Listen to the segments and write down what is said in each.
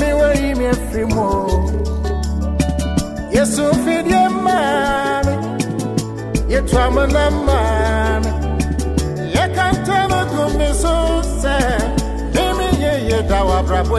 miwe ime fimo Yesu fidye mami Yetwa mwana mami Yekantana gumiso se Mimi yeye dawa brabo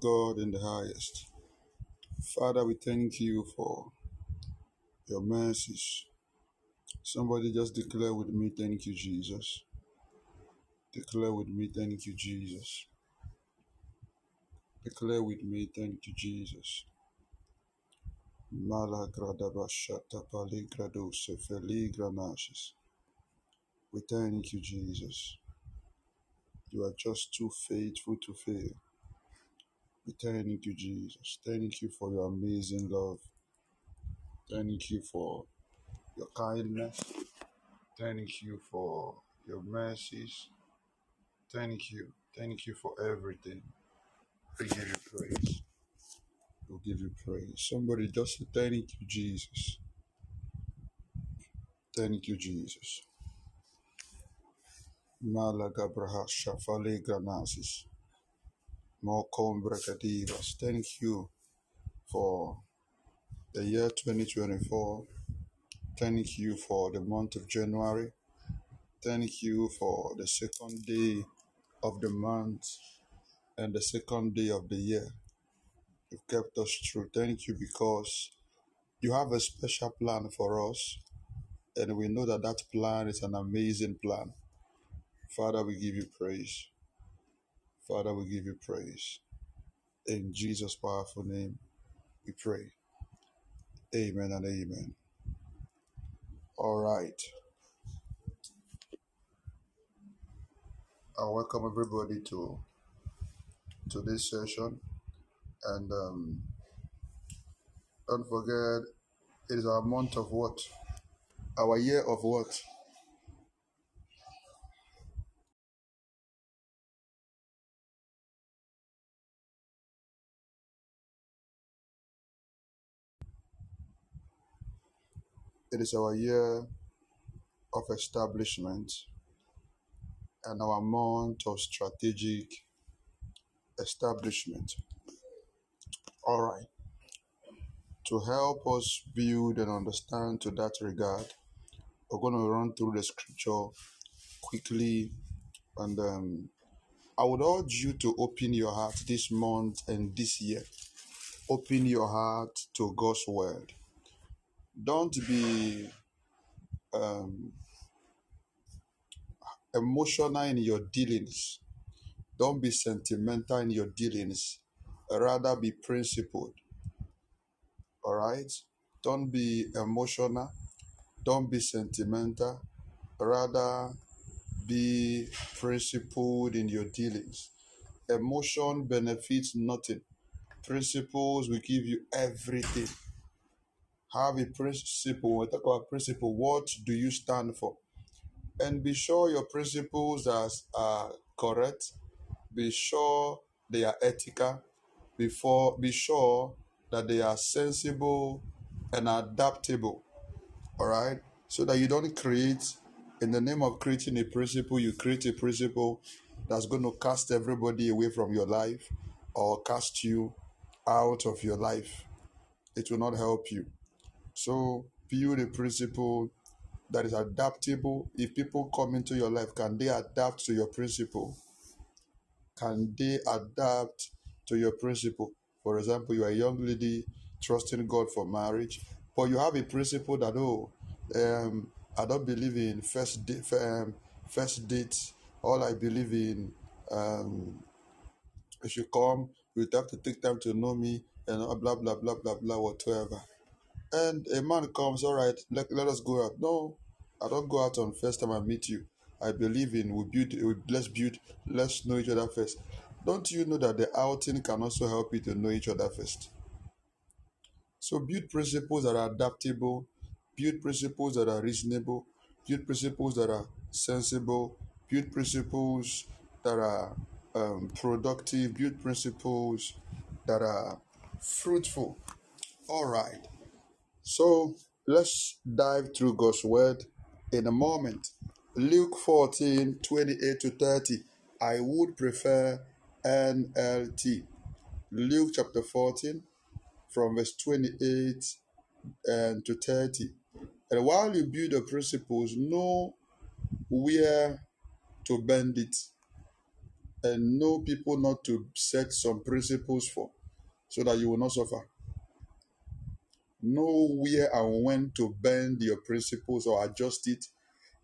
God in the highest. Father, we thank you for your mercies. Somebody just declare with me, Thank you, Jesus. Declare with me, Thank you, Jesus. Declare with me, Thank you, Jesus. Malagradabashata paligradose feligranashes. We thank you, Jesus. You are just too faithful to fail. We thank you, Jesus. Thank you for your amazing love. Thank you for your kindness. Thank you for your mercies. Thank you. Thank you for everything. We give you praise. We'll give you praise. Somebody just say, Thank you, Jesus. Thank you, Jesus. Malaga braha shafale granasis. Mokom brakadivas. Thank you for the year 2024. Thank you for the month of January. Thank you for the second day of the month and the second day of the year. You've kept us through. Thank you because you have a special plan for us, and we know that that plan is an amazing plan. Father, we give you praise. Father, we give you praise. In Jesus' powerful name, we pray. Amen and amen. All right. I welcome everybody to to this session, and um, don't forget it is our month of what? Our year of what? It is our year of establishment and our month of strategic establishment. All right. To help us build and understand to that regard, we're going to run through the scripture quickly. And um, I would urge you to open your heart this month and this year. Open your heart to God's word. Don't be um, emotional in your dealings. Don't be sentimental in your dealings. Rather be principled. All right? Don't be emotional. Don't be sentimental. Rather be principled in your dealings. Emotion benefits nothing. Principles will give you everything. Have a principle. When we talk about principle, what do you stand for? And be sure your principles are, are correct. Be sure they are ethical. Before, be sure that they are sensible and adaptable. All right? So that you don't create, in the name of creating a principle, you create a principle that's going to cast everybody away from your life or cast you out of your life. It will not help you. So build a principle that is adaptable. If people come into your life, can they adapt to your principle? Can they adapt to your principle? For example, you are a young lady trusting God for marriage, but you have a principle that oh, um, I don't believe in first date, um, first dates. All I believe in, um, if you come, you have to take time to know me, and blah blah blah blah blah whatever. And a man comes, all right, let, let us go out. No, I don't go out on first time I meet you. I believe in we build, we, let's build, let's know each other first. Don't you know that the outing can also help you to know each other first? So build principles that are adaptable, build principles that are reasonable, build principles that are sensible, build principles that are um, productive, build principles that are fruitful. All right. So let's dive through God's word in a moment. Luke 14 28 to 30. I would prefer NLT. Luke chapter 14 from verse 28 and to 30. And while you build the principles, know where to bend it and know people not to set some principles for so that you will not suffer. Know where and when to bend your principles or adjust it,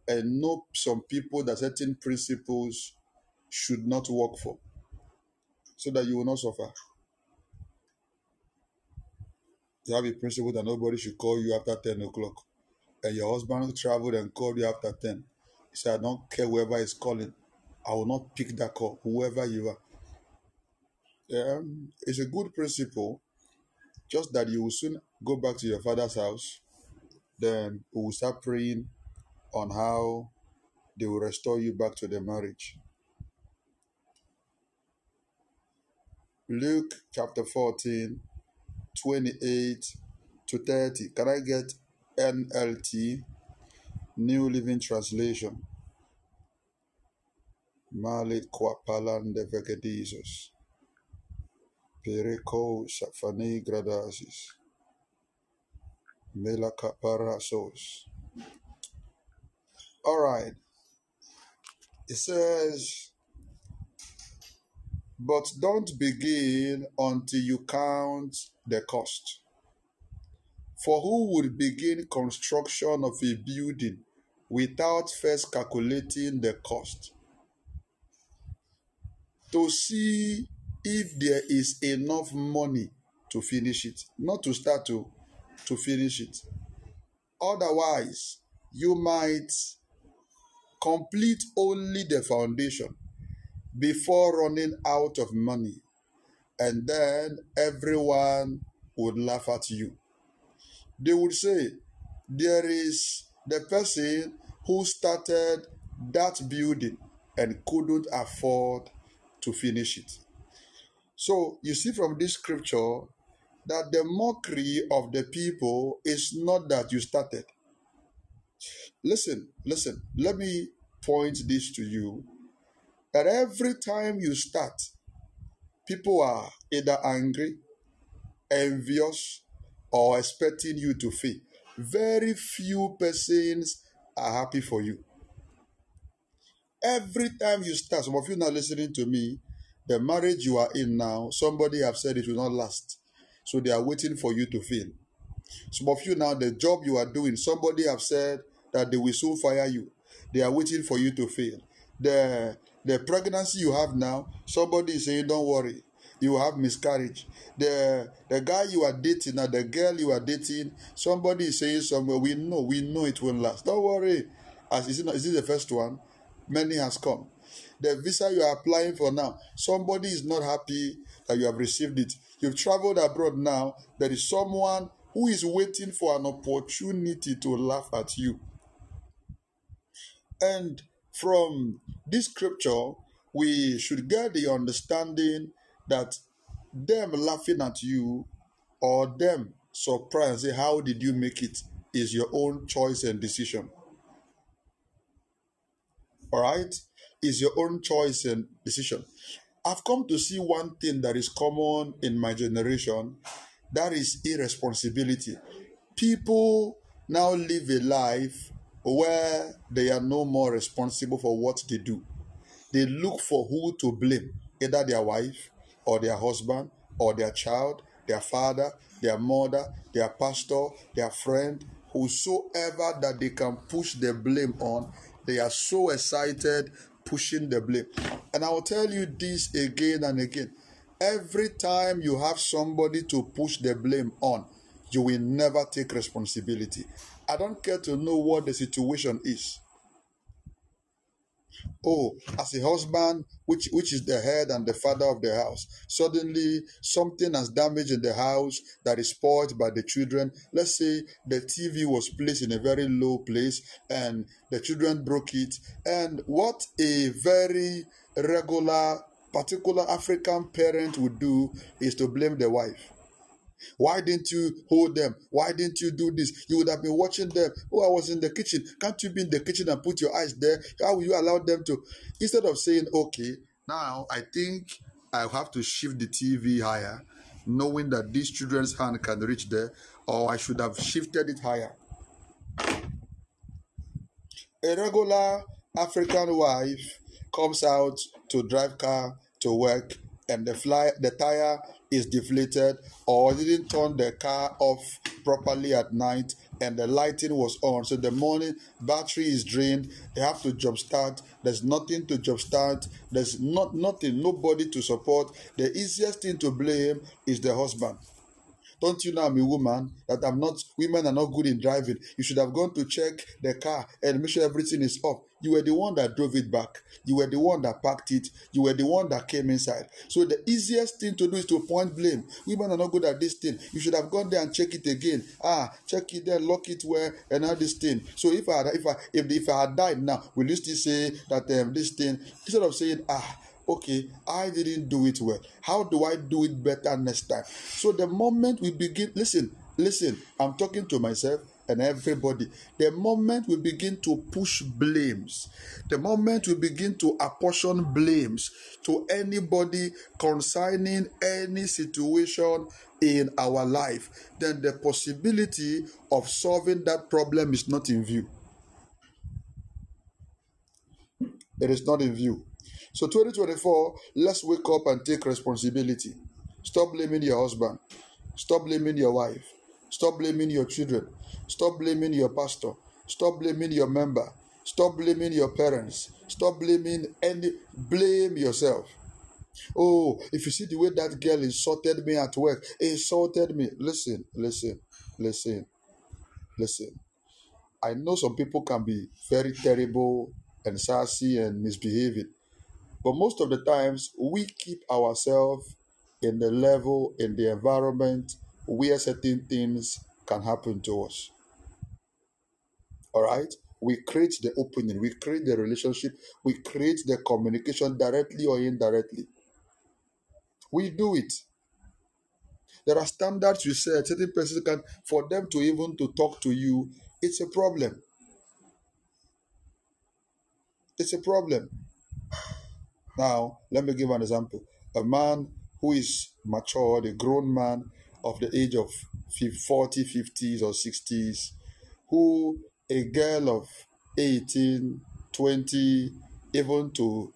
and know some people that certain principles should not work for so that you will not suffer. You have a principle that nobody should call you after 10 o'clock, and your husband traveled and called you after 10. He said, I don't care whoever is calling. I will not pick that call, whoever you are. Um, it's a good principle, just that you will soon go back to your father's house. Then we will start praying on how they will restore you back to the marriage. Luke chapter 14, 28 to 30. Can I get NLT, New Living Translation? Mali Kwapalande Vegedisus. Perico Safani Gradasis. Mela Caparasos. All right. It says, but don't begin until you count the cost. For who would begin construction of a building without first calculating the cost to see if there is enough money to finish it, not to start to to finish it. Otherwise, you might complete only the foundation before running out of money, and then everyone would laugh at you. They would say, There is the person who started that building and couldn't afford to finish it. So, you see from this scripture that the mockery of the people is not that you started. Listen, listen, let me point this to you that every time you start, people are either angry, envious, or expecting you to fail. Very few persons are happy for you. Every time you start, some of you now listening to me, the marriage you are in now, somebody have said it will not last. So they are waiting for you to fail. Some of you now, the job you are doing, somebody have said that they will soon fire you. They are waiting for you to fail. The the pregnancy you have now, somebody is saying, Don't worry, you have miscarriage. The the guy you are dating or the girl you are dating, somebody is saying somewhere, we know, we know it will last. Don't worry. As is it, not, is it the first one? Many has come. The visa you are applying for now, somebody is not happy that you have received it. You've traveled abroad now. There is someone who is waiting for an opportunity to laugh at you. And from this scripture, we should get the understanding that them laughing at you or them surprised, say, How did you make it? is your own choice and decision. All right? Is your own choice and decision. I've come to see one thing that is common in my generation that is irresponsibility. People now live a life where they are no more responsible for what they do. They look for who to blame, either their wife or their husband or their child, their father, their mother, their pastor, their friend, whosoever that they can push the blame on. They are so excited pushing the blame. And I will tell you this again and again. Every time you have somebody to push the blame on, you will never take responsibility. I don't care to know what the situation is. Oh, as a husband, which which is the head and the father of the house, suddenly something has damaged in the house that is spoiled by the children. Let's say the TV was placed in a very low place and the children broke it. And what a very regular, particular African parent would do is to blame the wife. Why didn't you hold them? Why didn't you do this? You would have been watching them. Oh, I was in the kitchen. Can't you be in the kitchen and put your eyes there? How will you allow them to? Instead of saying, okay, now I think I have to shift the TV higher, knowing that this children's hand can reach there, or I should have shifted it higher. A regular African wife comes out to drive car to work and the fly the tire is deflated or didn't turn the car off properly at night and the lighting was on so the morning battery is drained they have to jump start there's nothing to jump start there's not nothing nobody to support the easiest thing to blame is the husband Don't you know I'm a woman? That I'm not, women are not good in driving. You should have gone to check the car and make sure everything is off. You were the one that drove it back. You were the one that packed it. You were the one that came inside. So the easiest thing to do is to point blame. Women are not good at this thing. You should have gone there and check it again. Ah, check it there, lock it where, and all this thing. So if I if I if, if I had died now, will you still say that um, this thing instead of saying ah okay, I didn't do it well. How do I do it better next time? So the moment we begin, listen, listen, I'm talking to myself and everybody. The moment we begin to push blames, the moment we begin to apportion blames to anybody concerning any situation in our life, then the possibility of solving that problem is not in view. It is not in view. So 2024, let's wake up and take responsibility. Stop blaming your husband. Stop blaming your wife. Stop blaming your children. Stop blaming your pastor. Stop blaming your member. Stop blaming your parents. Stop blaming any blame yourself. Oh, if you see the way that girl insulted me at work, insulted me. Listen, listen, listen, listen. I know some people can be very terrible and sassy and misbehaving. But most of the times, we keep ourselves in the level, in the environment where certain things can happen to us. All right? We create the opening, we create the relationship, we create the communication directly or indirectly. We do it. There are standards you set. Certain persons can, for them to even to talk to you, it's a problem. It's a problem. Now, let me give an example. A man who is mature, a grown man of the age of 40, 50s, or 60s, who a girl of 18, 20, even to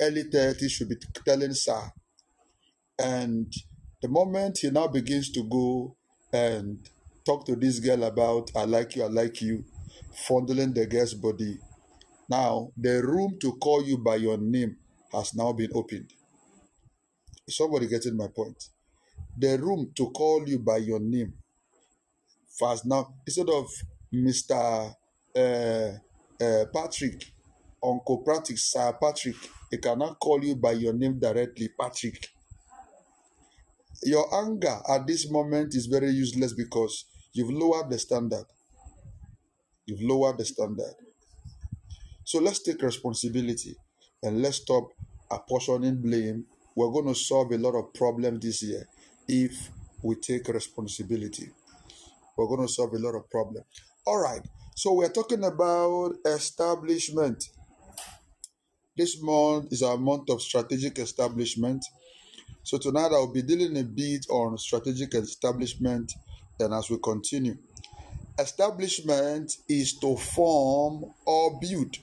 early 30s should be telling sir. And the moment he now begins to go and talk to this girl about, I like you, I like you, fondling the girl's body, now the room to call you by your name has now been opened. Is somebody getting my point? The room to call you by your name has now, instead of Mr. Uh, uh, Patrick, Uncle Patrick, Sir Patrick, he cannot call you by your name directly, Patrick. Your anger at this moment is very useless because you've lowered the standard. You've lowered the standard. So let's take responsibility and let's stop apportioning blame. We're going to solve a lot of problems this year if we take responsibility. We're going to solve a lot of problems. All right. So we're talking about establishment. This month is our month of strategic establishment. So tonight I'll be dealing a bit on strategic establishment and as we continue. Establishment is to form or build.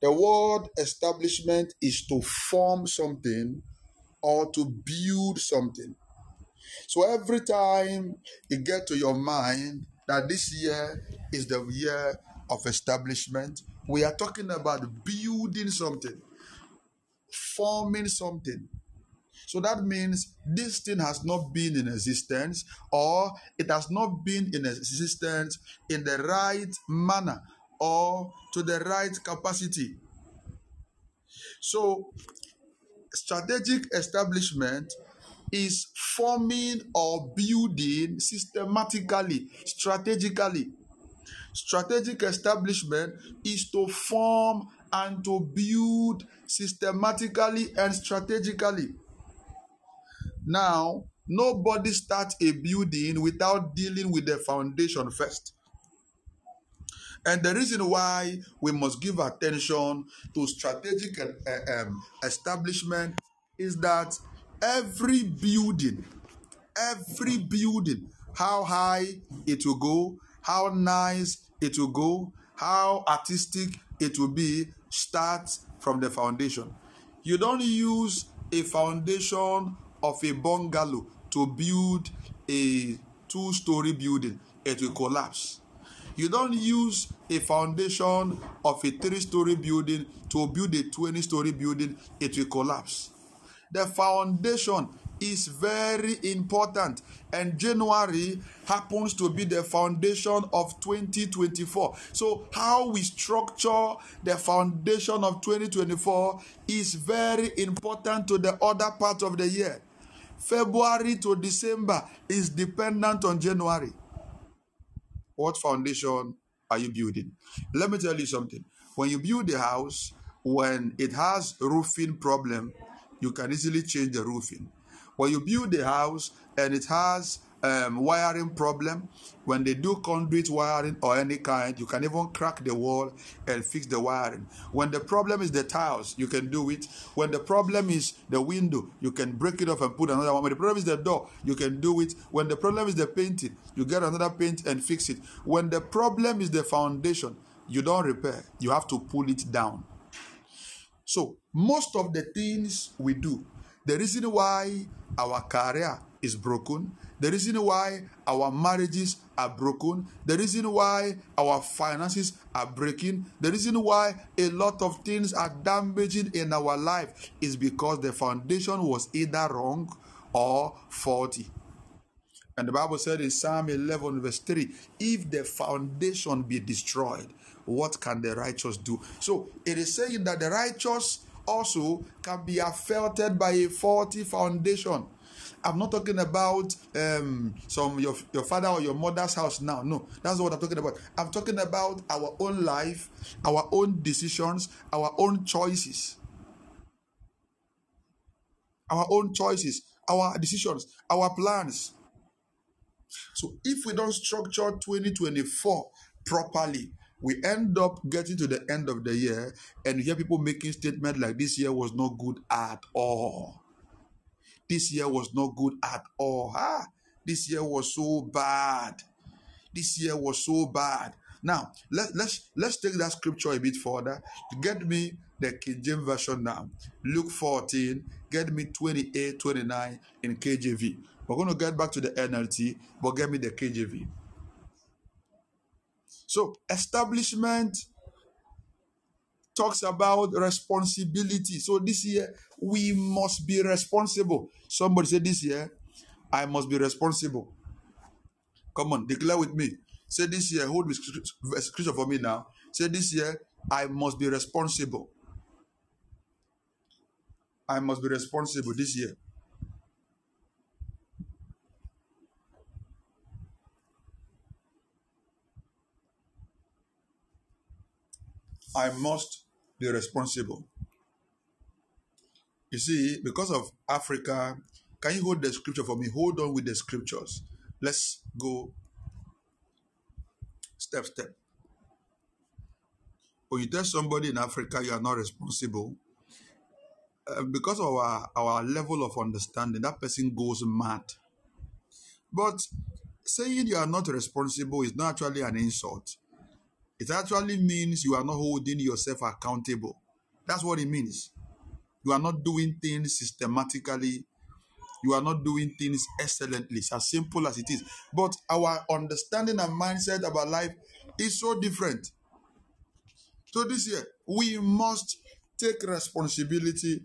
The word establishment is to form something or to build something. So every time you get to your mind that this year is the year of establishment, we are talking about building something, forming something. So that means this thing has not been in existence or it has not been in existence in the right manner or to the right capacity. So, strategic establishment is forming or building systematically, strategically. Strategic establishment is to form and to build systematically and strategically. Now, nobody starts a building without dealing with the foundation first. And the reason why we must give attention to strategic uh, um, establishment is that every building, every building, how high it will go, how nice it will go, how artistic it will be, starts from the foundation. You don't use a foundation of a bungalow to build a two story building, it will collapse. You don't use a foundation of a three story building to build a 20 story building, it will collapse. The foundation is very important. And January happens to be the foundation of 2024. So, how we structure the foundation of 2024 is very important to the other part of the year. February to December is dependent on January. What foundation are you building? Let me tell you something. When you build a house, when it has roofing problem, you can easily change the roofing. When you build a house and it has um, wiring problem, when they do conduit wiring or any kind, you can even crack the wall and fix the wiring. When the problem is the tiles, you can do it. When the problem is the window, you can break it off and put another one. When the problem is the door, you can do it. When the problem is the painting, you get another paint and fix it. When the problem is the foundation, you don't repair, you have to pull it down. So, most of the things we do, the reason why our career is broken, the reason why our marriages are broken, the reason why our finances are breaking, the reason why a lot of things are damaging in our life is because the foundation was either wrong or faulty. And the Bible said in Psalm 11, verse 3 if the foundation be destroyed, what can the righteous do? So it is saying that the righteous also can be affected by a faulty foundation. I'm not talking about um, some your, your father or your mother's house now. No, that's what I'm talking about. I'm talking about our own life, our own decisions, our own choices. Our own choices, our decisions, our plans. So if we don't structure 2024 properly, we end up getting to the end of the year and you hear people making statements like this year was not good at all. This year was not good at all. Ah, this year was so bad. This year was so bad. Now, let, let's let's take that scripture a bit further. Get me the King James Version now. Luke 14, get me 28, 29 in KJV. We're going to get back to the NLT, but get me the KJV. So, establishment talks about responsibility. So, this year, we must be responsible. Somebody said this year, I must be responsible. Come on, declare with me. Say this year, hold this scripture for me now. Say this year, I must be responsible. I must be responsible this year. I must be responsible. You see, because of Africa, can you hold the scripture for me? Hold on with the scriptures. Let's go step step. When you tell somebody in Africa you are not responsible, uh, because of our, our level of understanding, that person goes mad. But saying you are not responsible is not actually an insult. It actually means you are not holding yourself accountable. That's what it means. You are not doing things systematically. You are not doing things excellently. It's as simple as it is. But our understanding and mindset about life is so different. So this year, we must take responsibility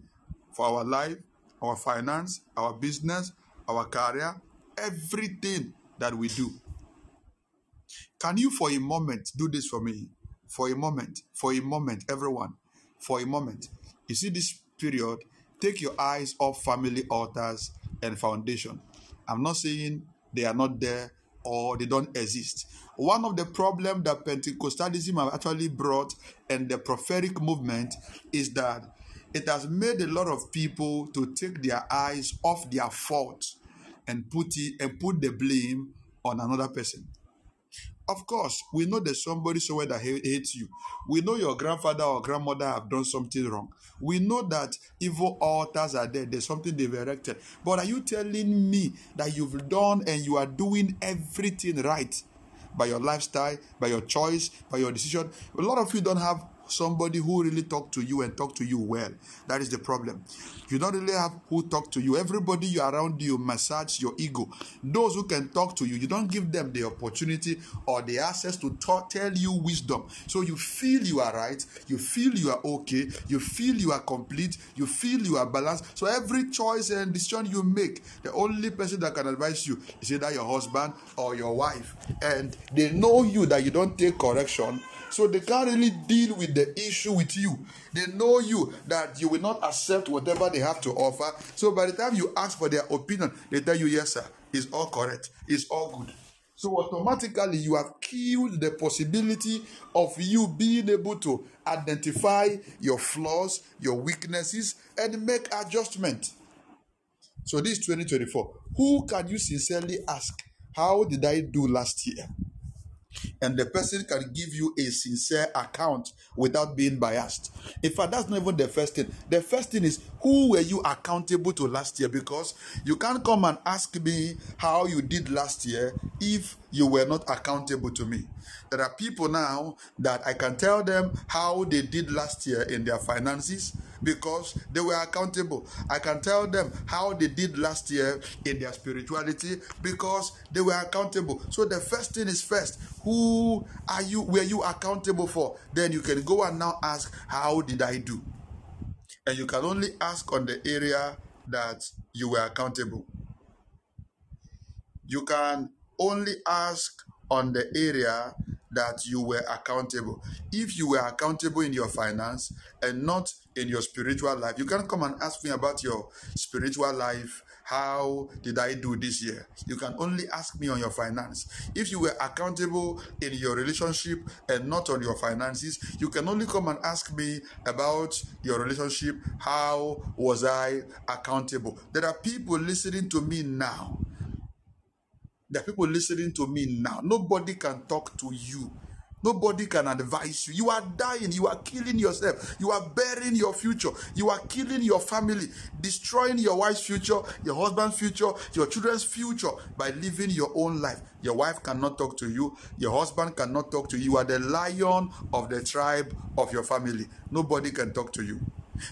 for our life, our finance, our business, our career, everything that we do. Can you, for a moment, do this for me? For a moment, for a moment, everyone, for a moment. You see this period, take your eyes off family altars and foundation. I'm not saying they are not there or they don't exist. One of the problems that Pentecostalism have actually brought and the prophetic movement is that it has made a lot of people to take their eyes off their fault and put it and put the blame on another person. Of course, we know there's somebody somewhere that hates you. We know your grandfather or grandmother have done something wrong. We know that evil altars are there. There's something they've erected. But are you telling me that you've done and you are doing everything right by your lifestyle, by your choice, by your decision? A lot of you don't have somebody who really talk to you and talk to you well. That is the problem. You don't really have who talk to you. Everybody you around you massage your ego. Those who can talk to you, you don't give them the opportunity or the access to talk, tell you wisdom. So you feel you are right, you feel you are okay, you feel you are complete, you feel you are balanced. So every choice and decision you make, the only person that can advise you is either your husband or your wife. And they know you that you don't take correction so they can't really deal with the issue with you. They know you that you will not accept whatever they have to offer. So by the time you ask for their opinion, they tell you, yes, sir, it's all correct, it's all good. So automatically you have killed the possibility of you being able to identify your flaws, your weaknesses, and make adjustment. So this is 2024. Who can you sincerely ask, how did I do last year? And the person can give you a sincere account without being biased. In fact, that's not even the first thing. The first thing is who were you accountable to last year? Because you can't come and ask me how you did last year if you were not accountable to me. There are people now that I can tell them how they did last year in their finances because they were accountable. I can tell them how they did last year in their spirituality because they were accountable. So the first thing is first, who are you were you accountable for? Then you can go and now ask, how did I do? And you can only ask on the area that you were accountable. You can only ask on the area that you were accountable. If you were accountable in your finance and not in your spiritual life, you can come and ask me about your spiritual life. How did I do this year? You can only ask me on your finance. If you were accountable in your relationship and not on your finances, you can only come and ask me about your relationship. How was I accountable? There are people listening to me now are people listening to me now. Nobody can talk to you. Nobody can advise you. You are dying. You are killing yourself. You are burying your future. You are killing your family, destroying your wife's future, your husband's future, your children's future by living your own life. Your wife cannot talk to you. Your husband cannot talk to you. You are the lion of the tribe of your family. Nobody can talk to you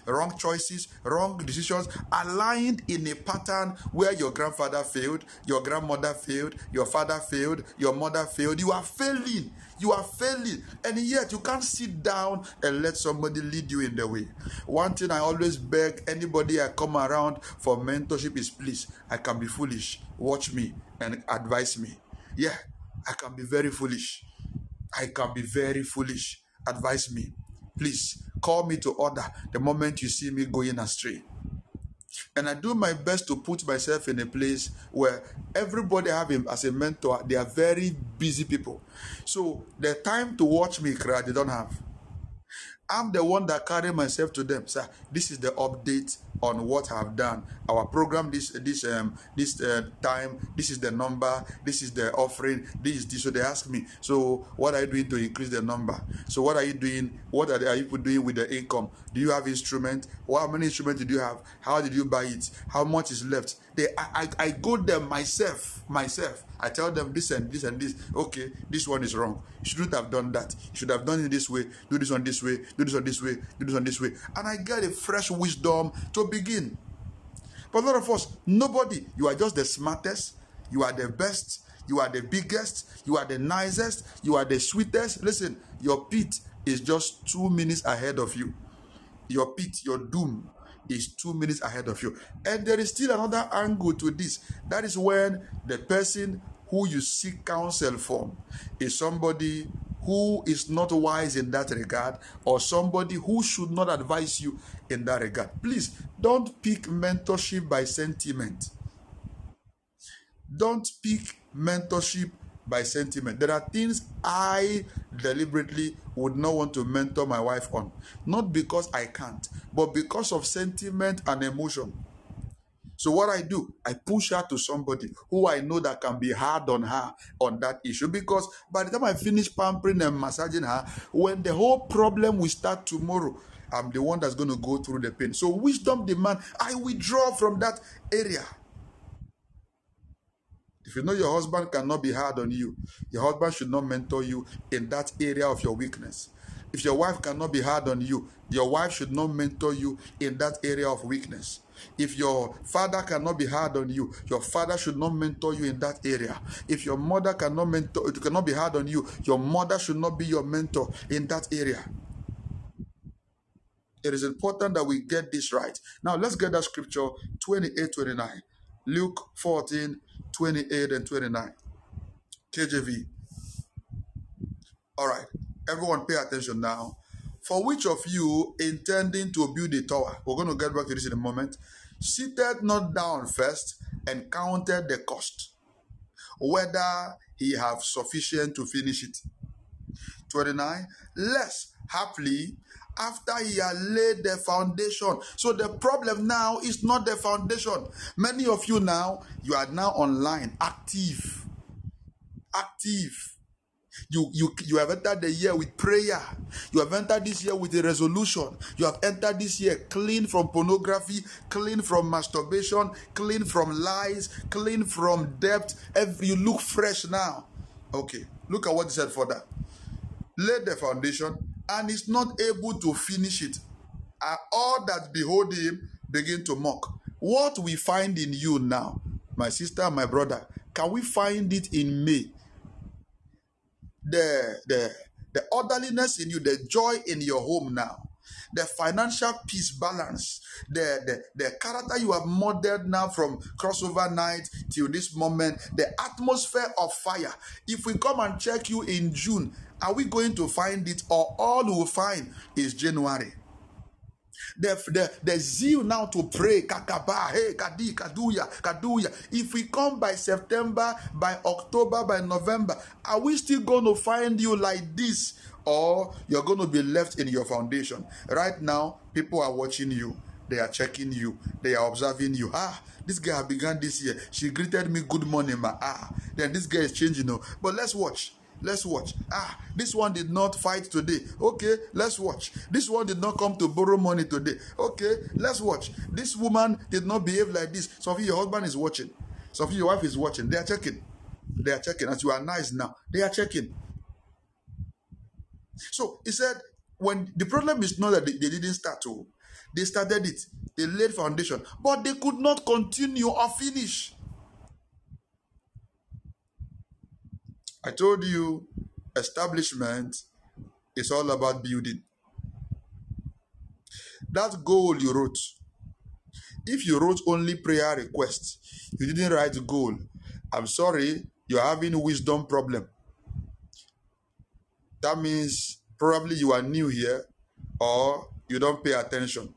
wrong choices, wrong decisions, aligned in a pattern where your grandfather failed, your grandmother failed, your father failed, your mother failed. You are failing. You are failing. And yet you can't sit down and let somebody lead you in the way. One thing I always beg anybody I come around for mentorship is please, I can be foolish. Watch me and advise me. Yeah, I can be very foolish. I can be very foolish. Advise me. Please call me to order the moment you see me going astray. And I do my best to put myself in a place where everybody I have him as a mentor. They are very busy people. So the time to watch me cry, they don't have. I'm the one that carry myself to them. Sir, this is the update on what I've done. Our program this this um this uh, time. This is the number. This is the offering. This is this. So they ask me. So what are you doing to increase the number? So what are you doing? What are, the, are you doing with the income? Do you have instrument? How many instruments did you have? How did you buy it? How much is left? They I, I, I go there myself myself I tell them this and this and this. Okay, this one is wrong. You shouldn't have done that. You should have done it this way. Do this one this way. Do this one this way. Do this one this way. And I get a fresh wisdom to begin. But a lot of us, nobody. You are just the smartest. You are the best. You are the biggest. You are the nicest. You are the sweetest. Listen, your pit is just two minutes ahead of you. Your pit, your doom is two minutes ahead of you. And there is still another angle to this. That is when the person who you seek counsel from is somebody who is not wise in that regard or somebody who should not advise you in that regard. Please don't pick mentorship by sentiment. Don't pick mentorship by sentiment. There are things I deliberately would not want to mentor my wife on. Not because I can't, but because of sentiment and emotion. So what I do, I push her to somebody who I know that can be hard on her on that issue. Because by the time I finish pampering and massaging her, when the whole problem will start tomorrow, I'm the one that's going to go through the pain. So wisdom demand, I withdraw from that area. If you know your husband cannot be hard on you, your husband should not mentor you in that area of your weakness. If your wife cannot be hard on you, your wife should not mentor you in that area of weakness. If your father cannot be hard on you, your father should not mentor you in that area. If your mother cannot mentor, it cannot be hard on you, your mother should not be your mentor in that area. It is important that we get this right. Now let's get that scripture 28 29. Luke 14 28 and 29. KJV. All right, everyone pay attention now. For which of you intending to build a tower, we're going to get back to this in a moment, seated not down first and counted the cost, whether he have sufficient to finish it. 29. Less haply after he had laid the foundation. So the problem now is not the foundation. Many of you now, you are now online, active. Active. You, you, you have entered the year with prayer. You have entered this year with a resolution. You have entered this year clean from pornography, clean from masturbation, clean from lies, clean from debt. Every, you look fresh now. Okay, look at what he said for that. Lay the foundation and is not able to finish it. And all that behold him begin to mock. What we find in you now, my sister, my brother, can we find it in me? The the the orderliness in you, the joy in your home now, the financial peace balance, the, the, the character you have modeled now from crossover night till this moment, the atmosphere of fire. If we come and check you in June, are we going to find it or all we will find is January? The, the, the zeal now to pray, kakaba, hey, kadi, kaduya, kaduya. If we come by September, by October, by November, are we still going to find you like this? Or you're going to be left in your foundation? Right now, people are watching you. They are checking you. They are observing you. Ah, this guy began this year. She greeted me good morning, ma. Ah, then this guy is changing. You know. But let's watch. Let's watch. Ah, this one did not fight today. Okay, let's watch. This one did not come to borrow money today. Okay, let's watch. This woman did not behave like this. Some of you, your husband is watching. Some of you, your wife is watching. They are checking. They are checking. As you are nice now, they are checking. So he said, when the problem is not that they, they didn't start to, they started it, they laid foundation, but they could not continue or finish. I told you establishment is all about building. That goal you wrote, if you wrote only prayer request, you didn't write goal. I'm sorry, you're having wisdom problem. That means probably you are new here or you don't pay attention.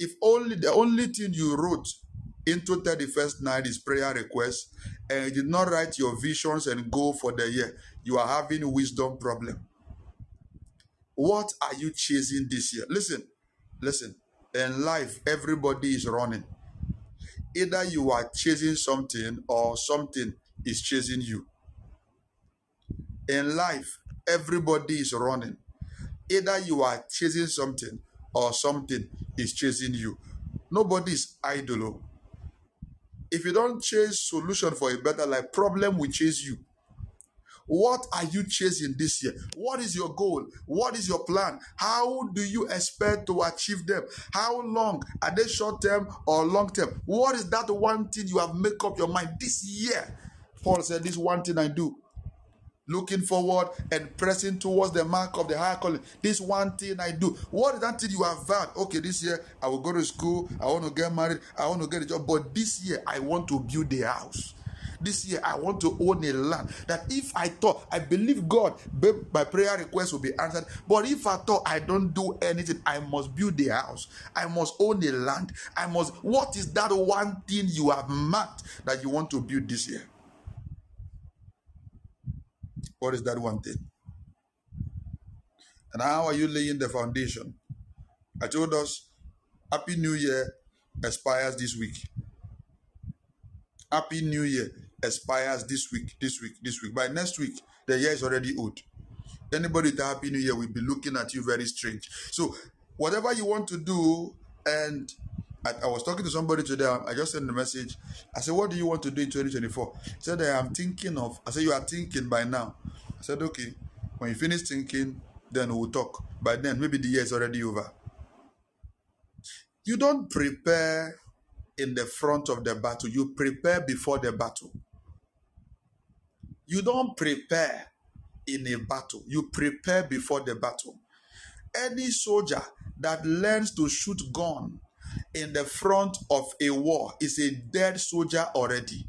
If only the only thing you wrote into 31st night is prayer request and you did not write your visions and goal for the year, you are having wisdom problem. What are you chasing this year? Listen, listen. In life, everybody is running. Either you are chasing something or something is chasing you. In life, everybody is running. Either you are chasing something or something is chasing you. Nobody is idle. Oh. If you don't chase solution for a better life, problem will chase you. What are you chasing this year? What is your goal? What is your plan? How do you expect to achieve them? How long? Are they short term or long term? What is that one thing you have make up your mind this year? Paul said, This one thing I do. Looking forward and pressing towards the mark of the higher calling. This one thing I do. What is that thing you have vowed? Okay, this year I will go to school. I want to get married. I want to get a job. But this year I want to build a house this year I want to own a land. That if I thought, I believe God, my prayer request will be answered. But if I thought I don't do anything, I must build a house. I must own a land. I must. What is that one thing you have marked that you want to build this year? What is that one thing? And how are you laying the foundation? I told us, Happy New Year expires this week. Happy New Year expires this week, this week, this week. By next week, the year is already old. Anybody with Happy New Year will be looking at you very strange. So, whatever you want to do, and I, I was talking to somebody today. I just sent a message. I said, "What do you want to do in 2024?" He said, "I am thinking of." I said, "You are thinking by now." I said, "Okay." When you finish thinking, then we'll talk. By then, maybe the year is already over. You don't prepare in the front of the battle, you prepare before the battle. You don't prepare in a battle, you prepare before the battle. Any soldier that learns to shoot gun in the front of a war is a dead soldier already.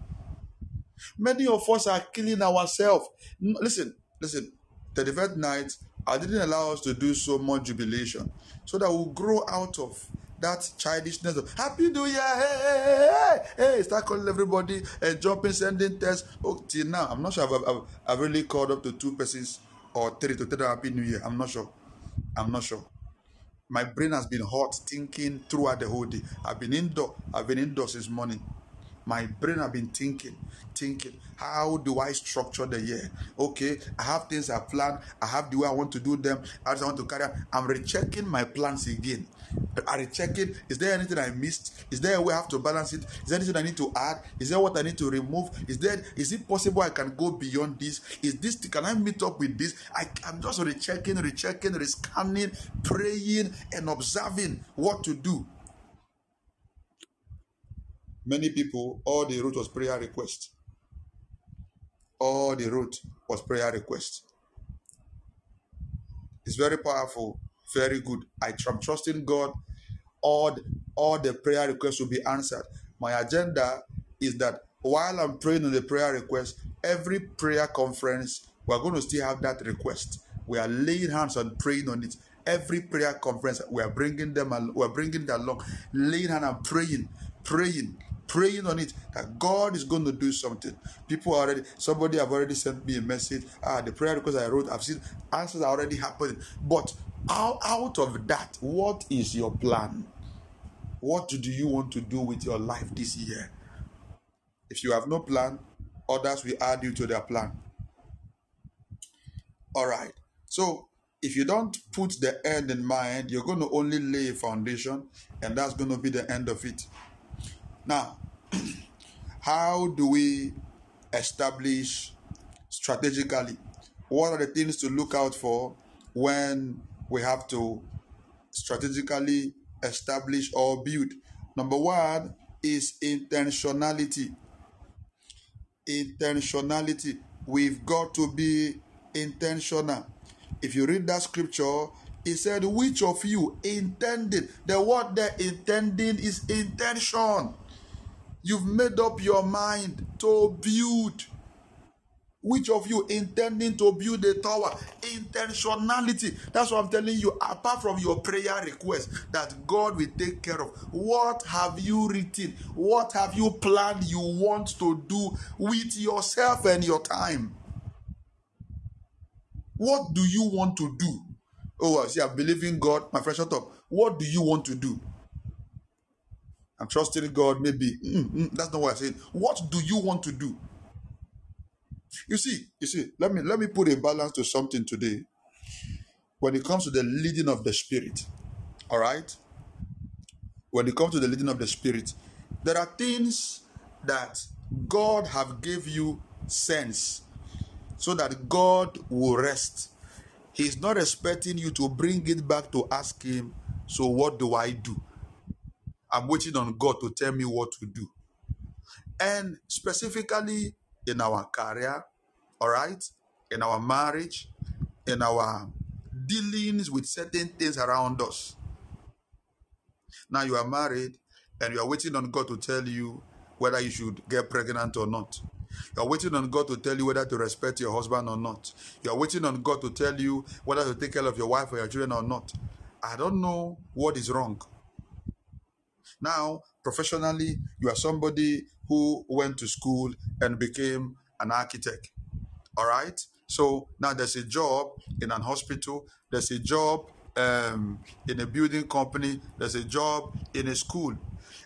Many of us are killing ourselves. Listen, listen. The first night, I didn't allow us to do so much jubilation, so that we'll grow out of that childishness of Happy New Year, hey, hey, hey, hey, start calling everybody and jumping, sending tests. Oh, till now, I'm not sure I've, I've, I've really called up to two persons or three to tell them Happy New Year. I'm not sure. I'm not sure. My brain has been hot thinking throughout the whole day. I've been indoor. I've been indoors since morning. My brain have been thinking, thinking, how do I structure the year? Okay, I have things I plan. I have the way I want to do them. I want to carry on? I'm rechecking my plans again. I rechecking. Is there anything I missed? Is there a way I have to balance it? Is there anything I need to add? Is there what I need to remove? Is there? Is it possible I can go beyond this? Is this? Can I meet up with this? I'm just rechecking, rechecking, rescanning, praying, and observing what to do. Many people, all they wrote was prayer request. All they wrote was prayer request. It's very powerful, very good. I am trusting God. All the, all the prayer requests will be answered. My agenda is that while I'm praying on the prayer request, every prayer conference we're going to still have that request. We are laying hands and praying on it. Every prayer conference we are bringing them, we are bringing them along, laying hand and praying, praying, praying on it that God is going to do something. People already, somebody have already sent me a message. Ah, the prayer request I wrote, I've seen answers are already happening. But out, out of that, what is your plan? What do you want to do with your life this year? If you have no plan, others will add you to their plan. All right. So if you don't put the end in mind, you're going to only lay a foundation, and that's going to be the end of it. Now, how do we establish strategically? What are the things to look out for when we have to strategically establish or build? Number one is intentionality. Intentionality. We've got to be intentional. If you read that scripture, it said, Which of you intended? The word there intending is intention. You've made up your mind to build. Which of you intending to build a tower? Intentionality. That's what I'm telling you. Apart from your prayer request that God will take care of, what have you written? What have you planned you want to do with yourself and your time? What do you want to do? Oh, I see, I believe in God. My friend, shut up. What do you want to do? I'm trusting God, maybe. Mm, mm, that's not what I'm saying. What do you want to do? You see, you see, let me let me put a balance to something today. When it comes to the leading of the spirit, all right? When it comes to the leading of the spirit, there are things that God have gave you sense so that God will rest. He's not expecting you to bring it back to ask him, so what do I do? I'm waiting on God to tell me what to do. And specifically in our career, all right, in our marriage, in our dealings with certain things around us. Now you are married and you are waiting on God to tell you whether you should get pregnant or not. You are waiting on God to tell you whether to respect your husband or not. You are waiting on God to tell you whether to take care of your wife or your children or not. I don't know what is wrong. Now, professionally, you are somebody who went to school and became an architect. All right. So now there's a job in an hospital. There's a job um, in a building company. There's a job in a school,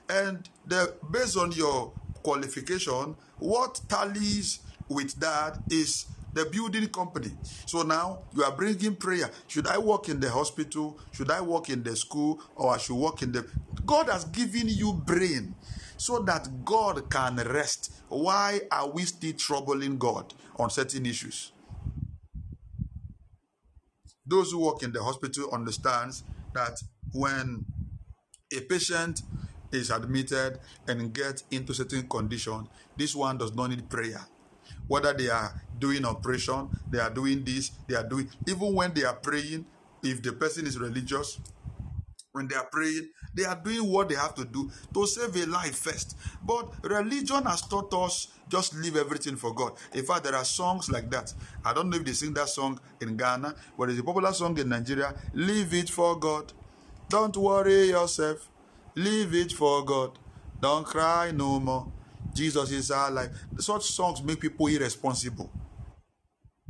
and the, based on your qualification, what tallies with that is the building company. So now you are bringing prayer. Should I work in the hospital? Should I work in the school? Or I should work in the. God has given you brain so that God can rest. Why are we still troubling God on certain issues? Those who work in the hospital understands that when a patient is admitted and get into certain condition, this one does not need prayer. Whether they are doing operation, they are doing this, they are doing even when they are praying, if the person is religious, when they are praying, they are doing what they have to do to save a life first. But religion has taught us just leave everything for God. In fact, there are songs like that. I don't know if they sing that song in Ghana, but it's a popular song in Nigeria. Leave it for God. Don't worry yourself. Leave it for God. Don't cry no more. Jesus is our life. Such songs make people irresponsible.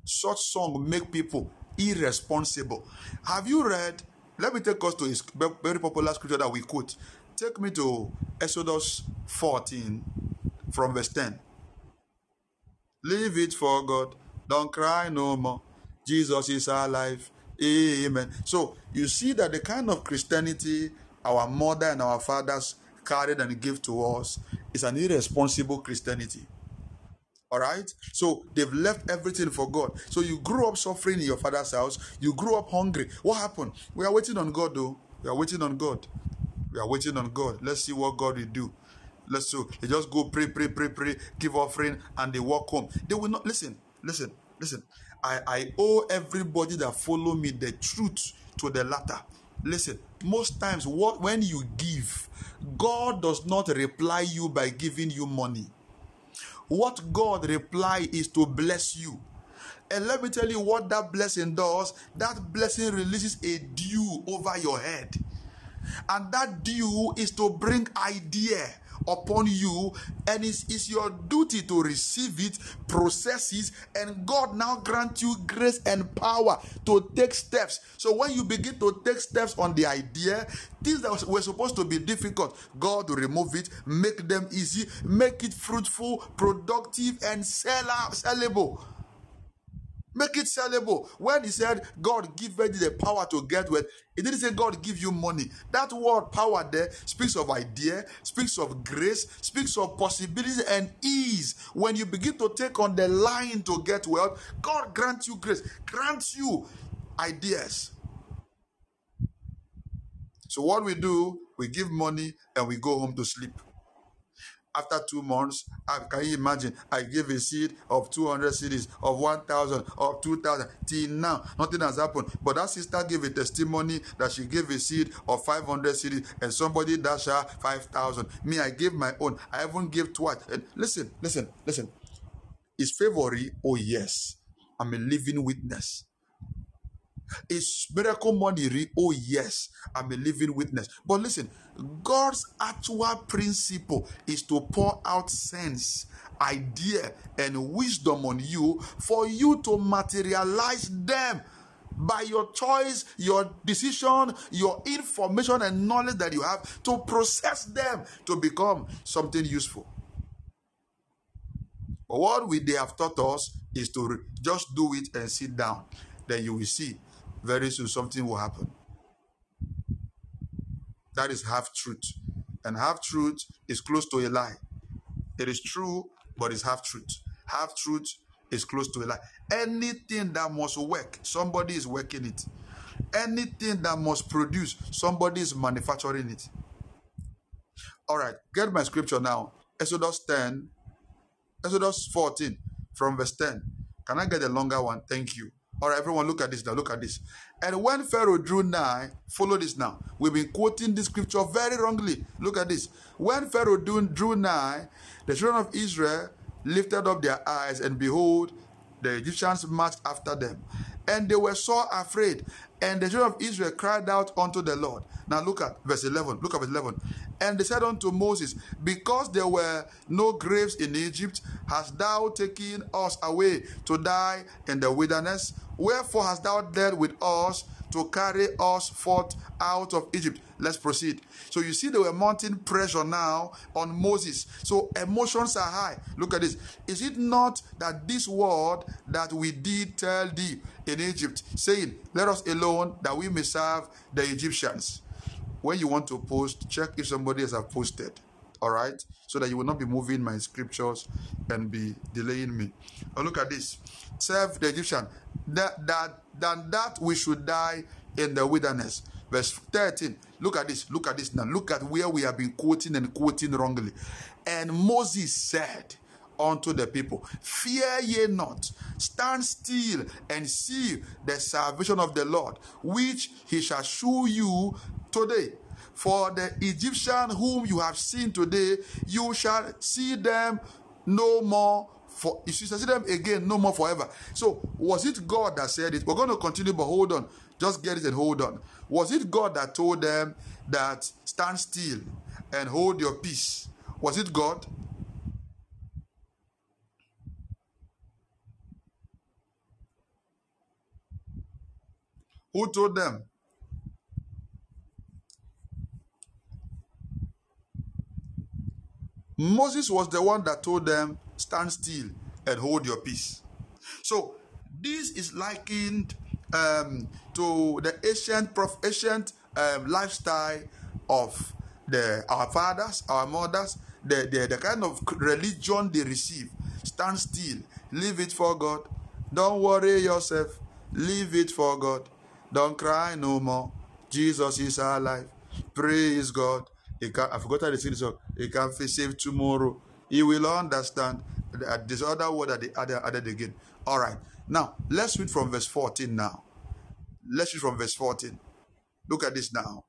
Such songs make people irresponsible. Have you read? Let me take us to a very popular scripture that we quote. Take me to Exodus 14 from verse 10. Leave it for God. Don't cry no more. Jesus is our life. Amen. So you see that the kind of Christianity our mother and our fathers carried and give to us is an irresponsible Christianity. All right? So they've left everything for God. So you grew up suffering in your father's house. You grew up hungry. What happened? We are waiting on God, though. We are waiting on God. We are waiting on God. Let's see what God will do. Let's so they just go pray, pray, pray, pray, give offering, and they walk home. They will not listen, listen, listen. I, I owe everybody that follow me the truth to the latter. Listen, most times what when you give, God does not reply you by giving you money. What God reply is to bless you. And let me tell you what that blessing does. That blessing releases a dew over your head. And that dew is to bring idea upon you, and it's, it's your duty to receive it, process it, and God now grant you grace and power to take steps. So when you begin to take steps on the idea, things that were supposed to be difficult, God will remove it, make them easy, make it fruitful, productive, and sell sellable. Make it sellable. When he said God give you the power to get wealth, he didn't say God give you money. That word power there speaks of idea, speaks of grace, speaks of possibility and ease. When you begin to take on the line to get wealth, God grants you grace, grants you ideas. So what we do, we give money and we go home to sleep after two months, I, can you imagine? I gave a seed of 200 cedis, of 1,000, of 2,000. Till now, nothing has happened. But that sister gave a testimony that she gave a seed of 500 cedis and somebody dashed her 5,000. Me, I gave my own. I even gave twice. And listen, listen, listen. Is favory? Oh, yes. I'm a living witness. Is miracle money? Oh, yes, I'm a living witness. But listen, God's actual principle is to pour out sense, idea, and wisdom on you for you to materialize them by your choice, your decision, your information, and knowledge that you have to process them to become something useful. But what we they have taught us is to just do it and sit down. Then you will see very soon something will happen. That is half truth. And half truth is close to a lie. It is true, but it's half truth. Half truth is close to a lie. Anything that must work, somebody is working it. Anything that must produce, somebody is manufacturing it. All right, get my scripture now. Exodus 10, Exodus 14, from verse 10. Can I get a longer one? Thank you. All right, everyone, look at this now. Look at this. And when Pharaoh drew nigh, follow this now. We've been quoting this scripture very wrongly. Look at this. When Pharaoh drew nigh, the children of Israel lifted up their eyes, and behold, the Egyptians marched after them. And they were so afraid. And the children of Israel cried out unto the Lord. Now look at verse 11. Look at verse 11. And they said unto Moses, Because there were no graves in Egypt, hast thou taken us away to die in the wilderness? Wherefore hast thou dealt with us to carry us forth out of Egypt? Let's proceed. So you see, they were mounting pressure now on Moses. So emotions are high. Look at this. Is it not that this word that we did tell thee in Egypt, saying, Let us alone that we may serve the Egyptians? When you want to post, check if somebody has posted. All right. so that you will not be moving my scriptures and be delaying me. Oh, look at this. Serve the Egyptian. That, that, than that we should die in the wilderness. Verse 13. Look at this. Look at this now. Look at where we have been quoting and quoting wrongly. And Moses said, unto the people, Fear ye not, stand still and see the salvation of the Lord, which he shall shew you today. For the Egyptian whom you have seen today, you shall see them no more. For you shall see them again no more forever. So was it God that said it? We're going to continue, but hold on. Just get it and hold on. Was it God that told them that stand still and hold your peace? Was it God? Who told them? Moses was the one that told them, stand still and hold your peace. So this is likened um, to the ancient, prof- ancient um, lifestyle of the our fathers, our mothers, the, the, the kind of religion they receive. Stand still, leave it for God. Don't worry yourself, leave it for God. Don't cry no more. Jesus is alive. Praise God. He can, I forgot how to say this. He can be saved tomorrow. He will understand. Uh, This other word that they added, added again. All right. Now, let's read from verse 14 now. Let's read from verse 14. Look at this now.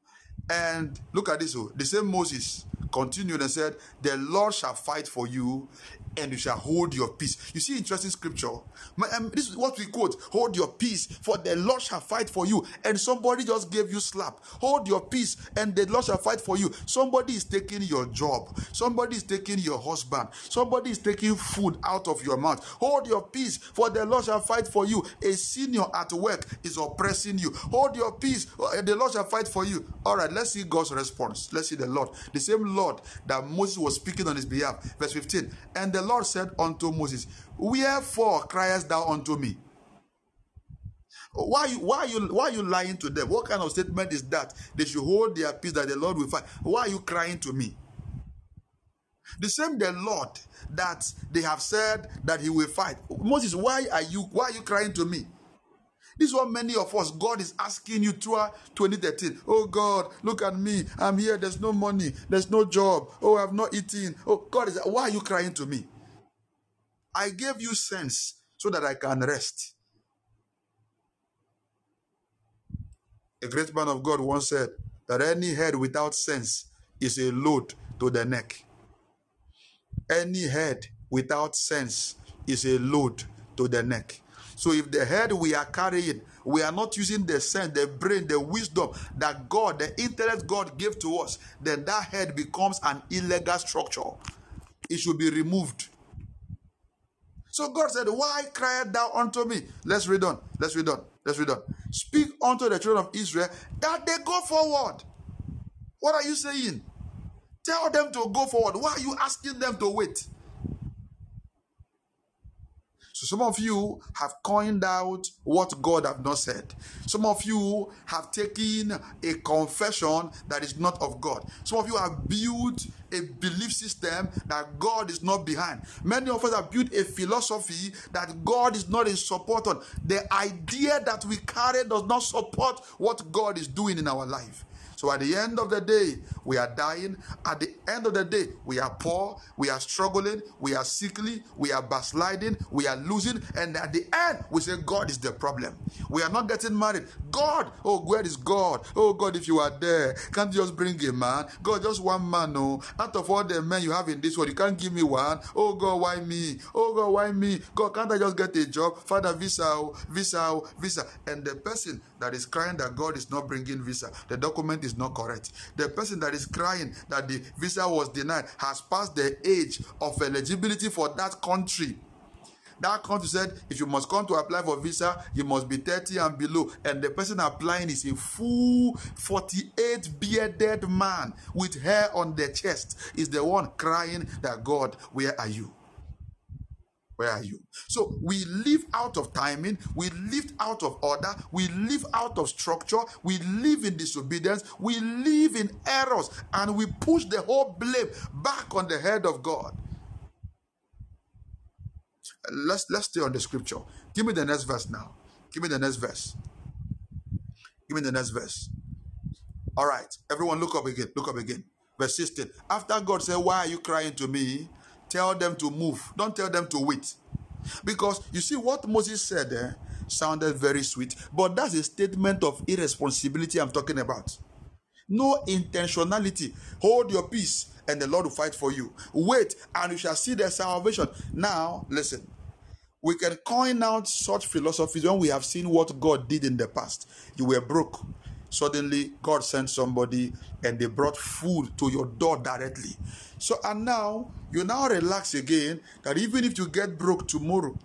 And look at this. oh. The same Moses continued and said, The Lord shall fight for you and you shall hold your peace. You see, interesting scripture. My- um, this is what we quote Hold your peace, for the Lord shall fight for you. And somebody just gave you slap. Hold your peace, and the Lord shall fight for you. Somebody is taking your job. Somebody is taking your husband. Somebody is taking food out of your mouth. Hold your peace, for the Lord shall fight for you. A senior at work is oppressing you. Hold your peace, uh, the Lord shall fight for you. All right, let's see God's response. Let's see the Lord. The same Lord that Moses was speaking on his behalf. Verse 15. And the Lord said unto Moses, Wherefore criest thou unto me? Why why are you why are you lying to them? What kind of statement is that? They should hold their peace that the Lord will fight. Why are you crying to me? The same the Lord that they have said that he will fight. Moses, why are you why are you crying to me? This is what many of us, God is asking you throughout 2013. Oh God, look at me. I'm here. There's no money. There's no job. Oh, I've not eaten. Oh, God is, why are you crying to me? I gave you sense so that I can rest. A great man of God once said that any head without sense is a load to the neck. Any head without sense is a load to the neck. So if the head we are carrying, we are not using the sense, the brain, the wisdom that God, the intellect God gave to us, then that head becomes an illegal structure. It should be removed. So God said, Why cried thou unto me? Let's read on. Let's read on. Let's read on. Speak unto the children of Israel that they go forward. What are you saying? Tell them to go forward. Why are you asking them to wait? So some of you have coined out what God have not said. Some of you have taken a confession that is not of God. Some of you have built a belief system that God is not behind. Many of us have built a philosophy that God is not in support on. The idea that we carry does not support what God is doing in our life. So at the end of the day, we are dying. At the end of the day, we are poor, we are struggling, we are sickly, we are backsliding, we are losing, and at the end, we say God is the problem. We are not getting married. God, oh, where is God? Oh God, if you are there, can't you just bring a man? God, just one man, no. Out of all the men you have in this world, you can't give me one. Oh God, why me? Oh God, why me? God, can't I just get a job? Father, visa, oh, visa, oh, visa. And the person that is crying that God is not bringing visa, the document is not correct. The person that is crying that the visa was denied has passed the age of eligibility for that country. That country said if you must come to apply for visa, you must be 30 and below. And the person applying is a full 48 bearded man with hair on the chest, is the one crying that God, where are you? Where are you? So we live out of timing, we live out of order, we live out of structure, we live in disobedience, we live in errors, and we push the whole blame back on the head of God. Let's let's stay on the scripture. Give me the next verse now. Give me the next verse. Give me the next verse. All right, everyone, look up again. Look up again. Verse 16. After God said, Why are you crying to me? Tell them to move. Don't tell them to wait. Because you see, what Moses said there sounded very sweet, but that's a statement of irresponsibility I'm talking about. No intentionality. Hold your peace, and the Lord will fight for you. Wait, and you shall see the salvation. Now, listen. We can coin out such philosophies when we have seen what God did in the past. You were broke. Suddenly, God sent somebody and they brought food to your door directly. So, and now you now relax again that even if you get broke tomorrow,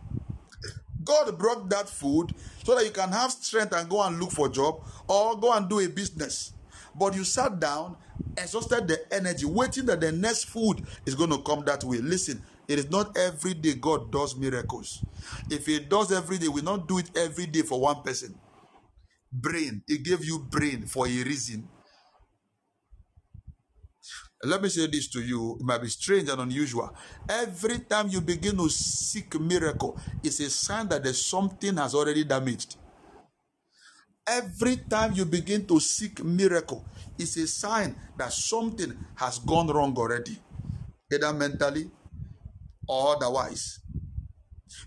God brought that food so that you can have strength and go and look for a job or go and do a business. But you sat down, exhausted the energy, waiting that the next food is going to come that way. Listen, it is not every day God does miracles. If He does every day, we not do it every day for one person. Brain, He gave you brain for a reason. Let me say this to you. It might be strange and unusual. Every time you begin to seek miracle, it's a sign that there's something has already damaged. Every time you begin to seek miracle, it's a sign that something has gone wrong already, either mentally or otherwise.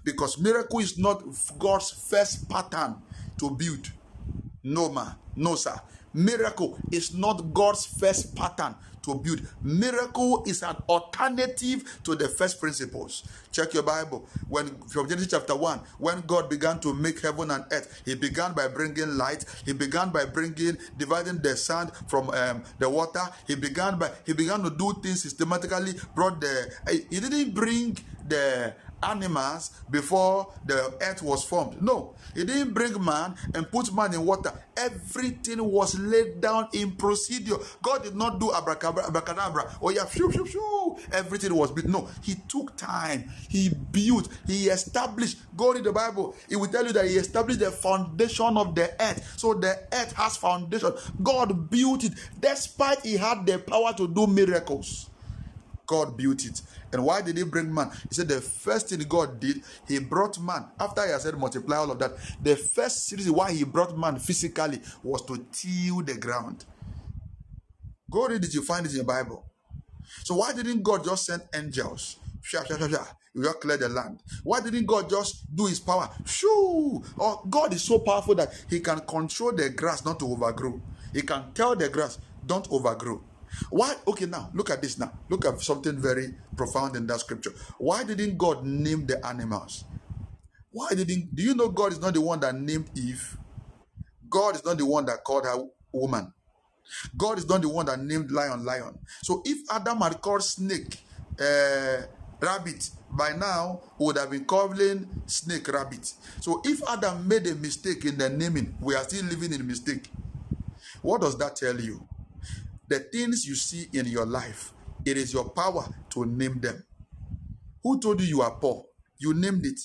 Because miracle is not God's first pattern to build. No, ma. No, sir. Miracle is not God's first pattern to build. Miracle is an alternative to the first principles. Check your Bible. When from Genesis chapter 1, when God began to make heaven and earth, he began by bringing light. He began by bringing dividing the sand from um, the water. He began by he began to do things systematically. Brought the he didn't bring the animals before the earth was formed. No, he didn't bring man and put man in water. Everything was laid down in procedure. God did not do abracadabra. abracadabra. Oh yeah. Everything was built. No, he took time. He built. He established. Go read the Bible. It will tell you that he established the foundation of the earth. So the earth has foundation. God built it despite he had the power to do miracles. God built it. And why did he bring man? He said the first thing God did, he brought man. After he said multiply all of that, the first reason why he brought man physically was to till the ground. Go read it, you find it in the Bible. So why didn't God just send angels? Sha, sha, sha, sha. You just clear the land. Why didn't God just do his power? Shoo! Oh, God is so powerful that he can control the grass not to overgrow. He can tell the grass, don't overgrow. Why? Okay, now look at this. Now look at something very profound in that scripture. Why didn't God name the animals? Why didn't? Do you know God is not the one that named Eve? God is not the one that called her woman. God is not the one that named lion lion. So if Adam had called snake uh, rabbit, by now would have been calling snake rabbit. So if Adam made a mistake in the naming, we are still living in mistake. What does that tell you? The things you see in your life, it is your power to name them. Who told you you are poor? You named it.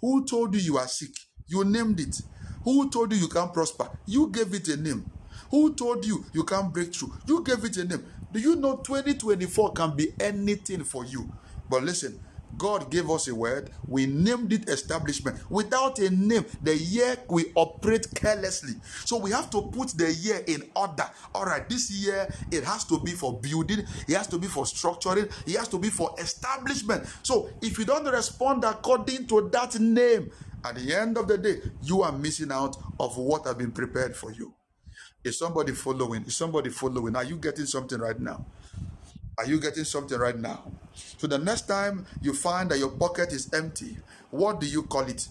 Who told you you are sick? You named it. Who told you you can't prosper? You gave it a name. Who told you you can't break through? You gave it a name. Do you know 2024 can be anything for you? But listen, God gave us a word. We named it establishment. Without a name, the year we operate carelessly. So we have to put the year in order. All right, this year it has to be for building, it has to be for structuring, it has to be for establishment. So if you don't respond according to that name, at the end of the day, you are missing out of what has been prepared for you. Is somebody following? Is somebody following? Are you getting something right now? Are you getting something right now? So the next time you find that your pocket is empty, what do you call it?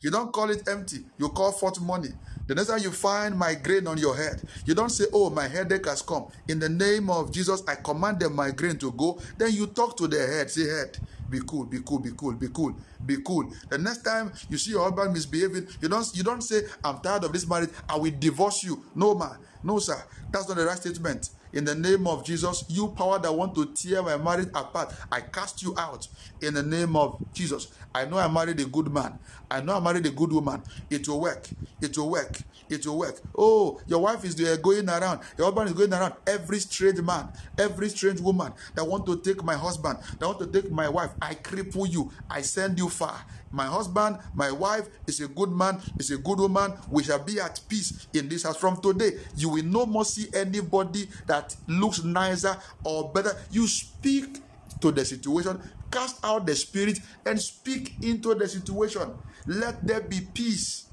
You don't call it empty, you call forth money. The next time you find migraine on your head, you don't say, Oh, my headache has come. In the name of Jesus, I command the migraine to go. Then you talk to the head, say, Head, be cool, be cool, be cool, be cool, be cool. The next time you see your husband misbehaving, you don't you don't say, I'm tired of this marriage, I will divorce you. No, man, no, sir. That's not the right statement. In the name of Jesus. You power that want to tear my marriage apart, I cast you out in the name of Jesus. I know I married a good man. I know I married a good woman. It will work. It will work. It will work. Oh, your wife is there going around. Your husband is going around. Every strange man, every strange woman that want to take my husband, that want to take my wife, I cripple you. I send you far. My husband, my wife is a good man, is a good woman. We shall be at peace in this house. From today, you will no more see anybody that looks nicer or better. You speak to the situation, cast out the spirit, and speak into the situation. Let there be peace.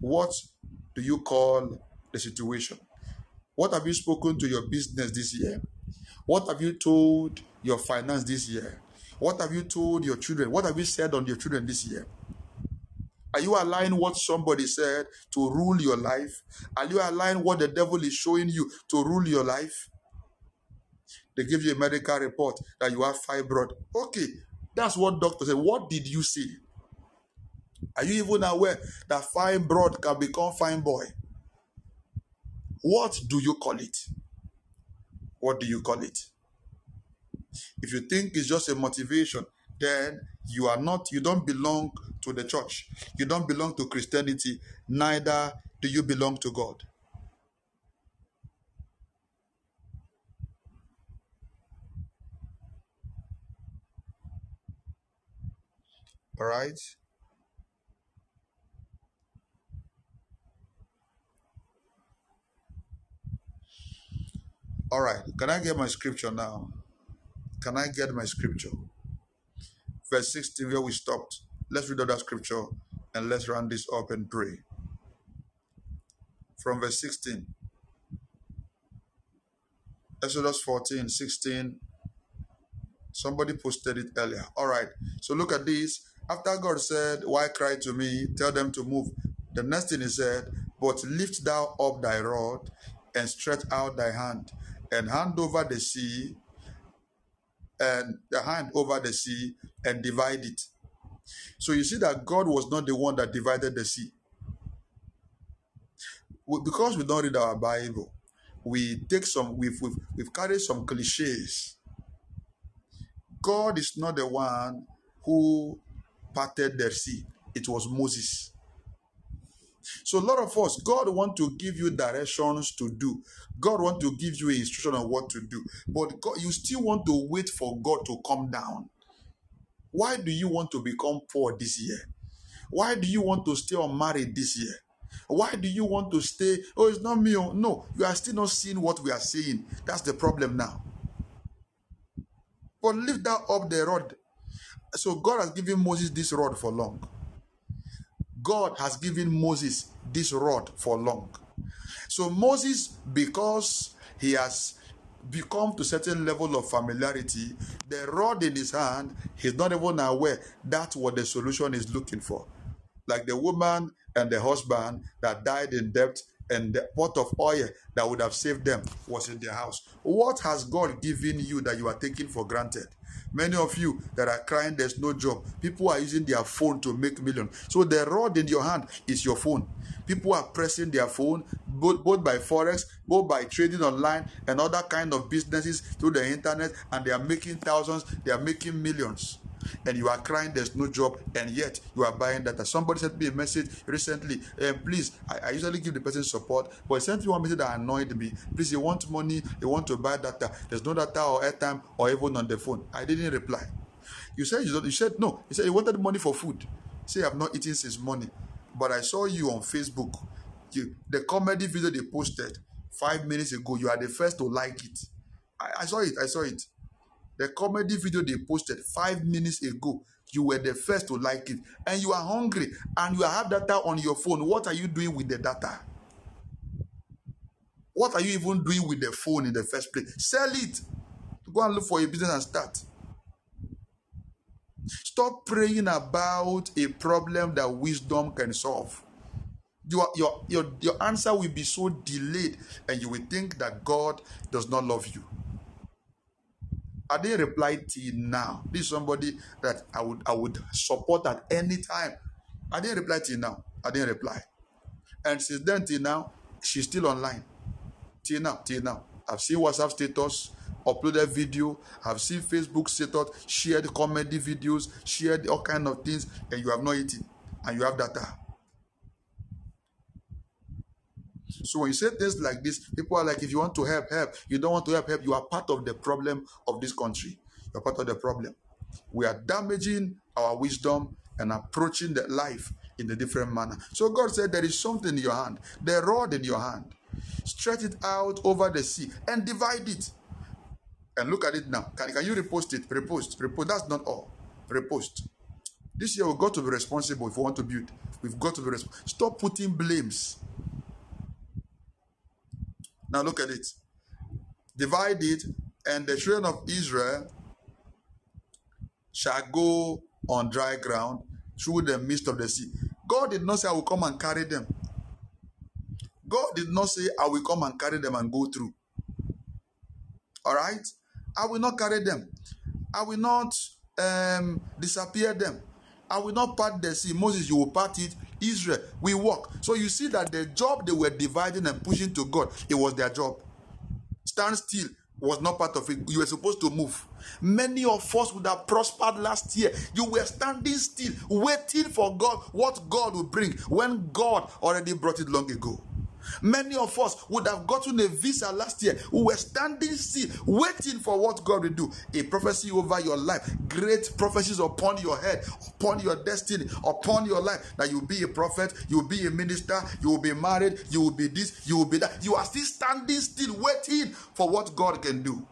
What do you call the situation? What have you spoken to your business this year? What have you told your finance this year? What have you told your children? What have you said on your children this year? Are you allowing what somebody said to rule your life? Are you allowing what the devil is showing you to rule your life? They give you a medical report that you have fibroid. Okay, that's what doctor said. What did you say? Are you even aware that fibroid can become fine boy? What do you call it? What do you call it? If you think it's just a motivation, then you are not, you don't belong to the church. You don't belong to Christianity, neither do you belong to God. All right? All right. Can I get my scripture now? Can I get my scripture? Verse 16, where we stopped. Let's read that scripture and let's run this up and pray. From verse 16. Exodus 14, 16. Somebody posted it earlier. All right. So look at this. After God said, Why cry to me? Tell them to move. The next thing he said, But lift thou up thy rod and stretch out thy hand and hand over the sea and the hand over the sea and divide it. So you see that God was not the one that divided the sea. Because we don't read our Bible, we take some, we've, we've, we've carried some cliches. God is not the one who parted the sea, it was Moses. So a lot of us, God want to give you directions to do. God want to give you instruction on what to do. But God, you still want to wait for God to come down. Why do you want to become poor this year? Why do you want to stay unmarried this year? Why do you want to stay? Oh, it's not me. oh." No, you are still not seeing what we are seeing. That's the problem now. But lift that up the rod. So God has given Moses this rod for long. God has given Moses this rod for long. So Moses, because he has become to certain level of familiarity, the rod in his hand, he's not even aware that's what the solution is looking for. Like the woman and the husband that died in debt and the pot of oil that would have saved them was in their house. What has God given you that you are taking for granted? Many of you that are crying, there's no job. People are using their phone to make millions. So the rod in your hand is your phone. People are pressing their phone both, both by forex, both by trading online and other kind of businesses through the internet, and they are making thousands, they are making millions. And you are crying, there's no job, and yet you are buying data. Somebody sent me a message recently. eh, please, I, I usually give the person support, but sent me one message that annoyed me. Please, you want money, you want to buy data. There's no data or airtime or even on the phone. I didn't reply. You said you, you said no. You said you wanted money for food. Say I've not eaten since morning, but I saw you on Facebook. You, the comedy video they posted five minutes ago. You are the first to like it. I, I saw it. I saw it. The comedy video they posted five minutes ago. You were the first to like it, and you are hungry, and you have data on your phone. What are you doing with the data? What are you even doing with the phone in the first place? Sell it. Go and look for a business and start. Stop praying about a problem that wisdom can solve. Your, your, your, your answer will be so delayed, and you will think that God does not love you. I didn't reply till now. This is somebody that I would I would support at any time. I didn't reply till now. I didn't reply. And since then till now, she's still online. Till now, till now. I've seen WhatsApp status, uploaded video. I've seen Facebook status, shared comedy videos, shared all kind of things, and you have not eaten, and you have data. So when you say things like this, people are like, if you want to help, help. You don't want to help, help. You are part of the problem of this country. You're part of the problem. We are damaging our wisdom and approaching the life in a different manner. So God said, There is something in your hand, the rod in your hand. Stretch it out over the sea and divide it. And look at it now. Can, can you repost it? Repost. Repost. That's not all. Repost. This year we've got to be responsible if we want to build. We've got to be responsible. Stop putting blames. Now look at it. Divide it, and the children of Israel shall go on dry ground through the midst of the sea. God did not say, I will come and carry them. God did not say, I will come and carry them and go through. All right? I will not carry them. I will not um, disappear them. I will not part the sea. Moses, you will part it. Israel, we walk. So you see that the job they were dividing and pushing to God, it was their job. Stand still was not part of it. You were supposed to move. Many of us would have prospered last year. You were standing still, waiting for God, what God will bring when God already brought it long ago. Many of us would have gotten a visa last year. We were standing still, waiting for what God will do. A prophecy over your life, great prophecies upon your head, upon your destiny, upon your life. That you will be a prophet, you will be a minister, you will be married, you will be this, you will be that. You are still standing still, waiting for what God can do.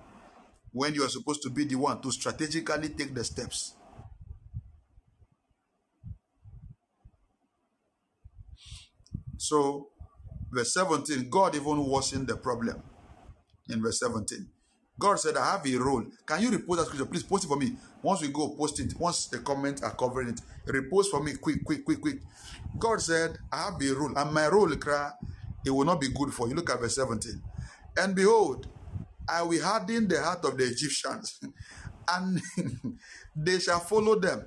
When you are supposed to be the one to strategically take the steps. So verse 17, God even worsened the problem. In verse 17, God said, I have a role. Can you repost that scripture? Please post it for me. Once we go, post it. Once the comments are covering it, repost for me quick, quick, quick, quick. God said, I have a role, and my role, cry, it will not be good for you. Look at verse 17. And behold, I will harden the heart of the Egyptians, and they shall follow them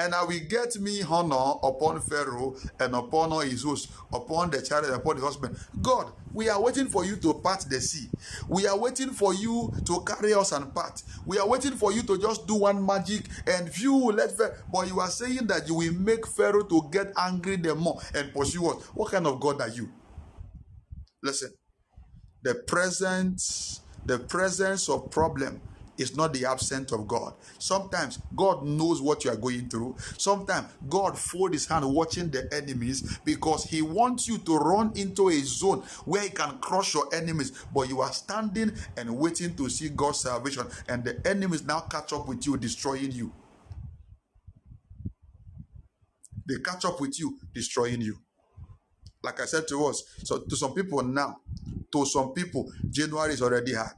and I will get me honor upon Pharaoh and upon all his host, upon the child and upon the husband. God, we are waiting for you to part the sea. We are waiting for you to carry us and part. We are waiting for you to just do one magic and view let Pharaoh. But you are saying that you will make Pharaoh to get angry the more and pursue us. What kind of God are you? Listen, the presence, the presence of problem is not the absence of God. Sometimes God knows what you are going through. Sometimes God fold his hand watching the enemies because he wants you to run into a zone where he can crush your enemies, but you are standing and waiting to see God's salvation, and the enemies now catch up with you, destroying you. They catch up with you, destroying you. Like I said to us, so to some people now, to some people, January is already hard.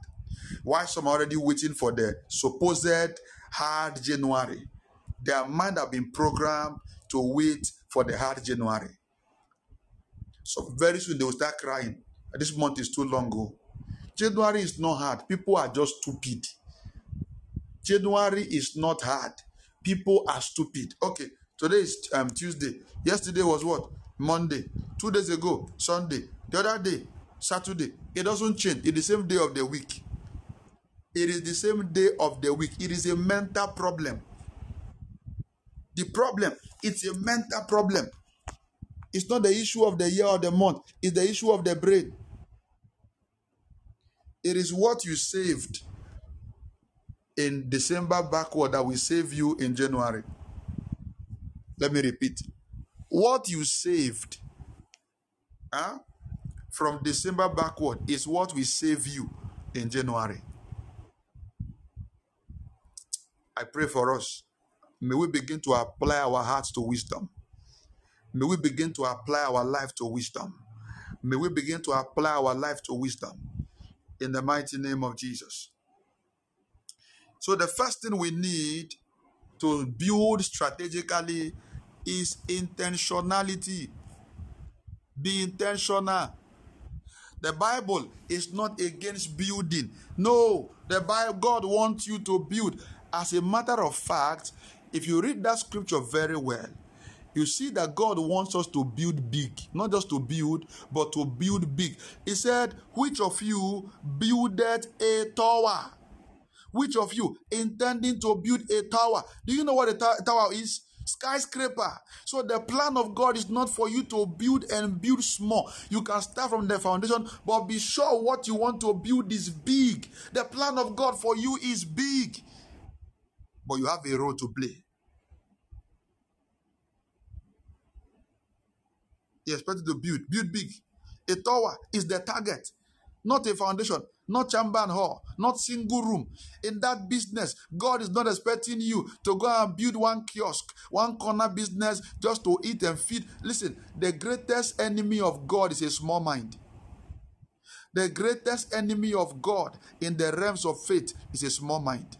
Why some are already waiting for the supposed hard January? Their mind have been programmed to wait for the hard January. So very soon they will start crying. This month is too long. Ago. January is not hard. People are just stupid. January is not hard. People are stupid. Okay, today is um, Tuesday. Yesterday was what? Monday. Two days ago, Sunday. The other day, Saturday. It doesn't change. It's the same day of the week. It is the same day of the week. It is a mental problem. The problem, it's a mental problem. It's not the issue of the year or the month, it's the issue of the brain. It is what you saved in December backward that will save you in January. Let me repeat. What you saved huh, from December backward is what will save you in January. I pray for us. May we begin to apply our hearts to wisdom. May we begin to apply our life to wisdom. May we begin to apply our life to wisdom in the mighty name of Jesus. So, the first thing we need to build strategically is intentionality. Be intentional. The Bible is not against building. No, the Bible God wants you to build. As a matter of fact, if you read that scripture very well, You see that God wants us to build big, not just to build, but to build big. He said, Which of you builded a tower? Which of you intending to build a tower? Do you know what a tower is? Skyscraper. So the plan of God is not for you to build and build small. You can start from the foundation, but be sure what you want to build is big. The plan of God for you is big. But you have a role to play. He expected to build, build big. A tower is the target, not a foundation, not chamber and hall, not single room. In that business, God is not expecting you to go and build one kiosk, one corner business just to eat and feed. Listen, the greatest enemy of God is a small mind. The greatest enemy of God in the realms of faith is a small mind.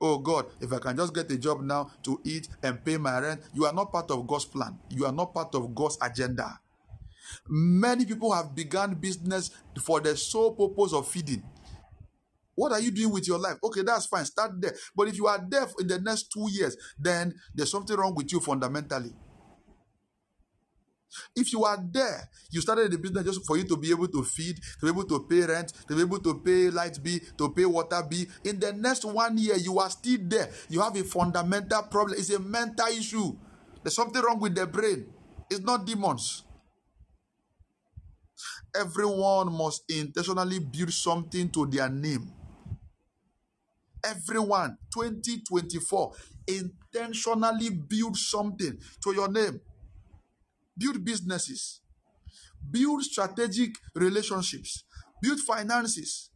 Oh God, if I can just get a job now to eat and pay my rent, you are not part of God's plan. You are not part of God's agenda. Many people have begun business for the sole purpose of feeding. What are you doing with your life? Okay, that's fine. Start there. But if you are there in the next two years, then there's something wrong with you fundamentally. If you are there, you started the business just for you to be able to feed, to be able to pay rent, to be able to pay light bill, to pay water bill. In the next one year, you are still there. You have a fundamental problem. It's a mental issue. There's something wrong with the brain. It's not demons. Everyone must intentionally build something to their name. Everyone, 2024, intentionally build something to your name. Build businesses, build strategic relationships, build finances,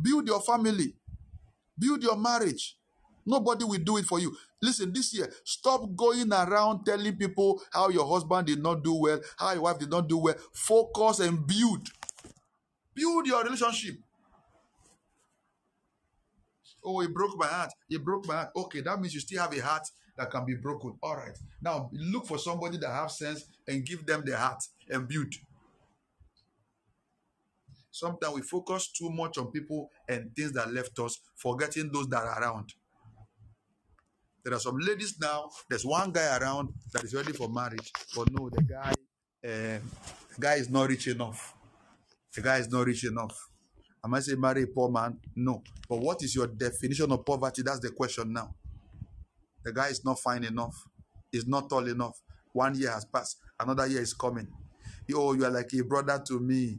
build your family, build your marriage. Nobody will do it for you. Listen, this year, stop going around telling people how your husband did not do well, how your wife did not do well. Focus and build. Build your relationship. Oh, it broke my heart. It broke my heart. Okay, that means you still have a heart that can be broken. All right. Now look for somebody that have sense and give them the heart and build. Sometimes we focus too much on people and things that left us, forgetting those that are around. There are some ladies now. There's one guy around that is ready for marriage, but no, the guy, um, the guy is not rich enough. The guy is not rich enough. Am I saying marry a poor man? No. But what is your definition of poverty? That's the question now. The guy is not fine enough. He's not tall enough. One year has passed. Another year is coming. Oh, you are like a brother to me.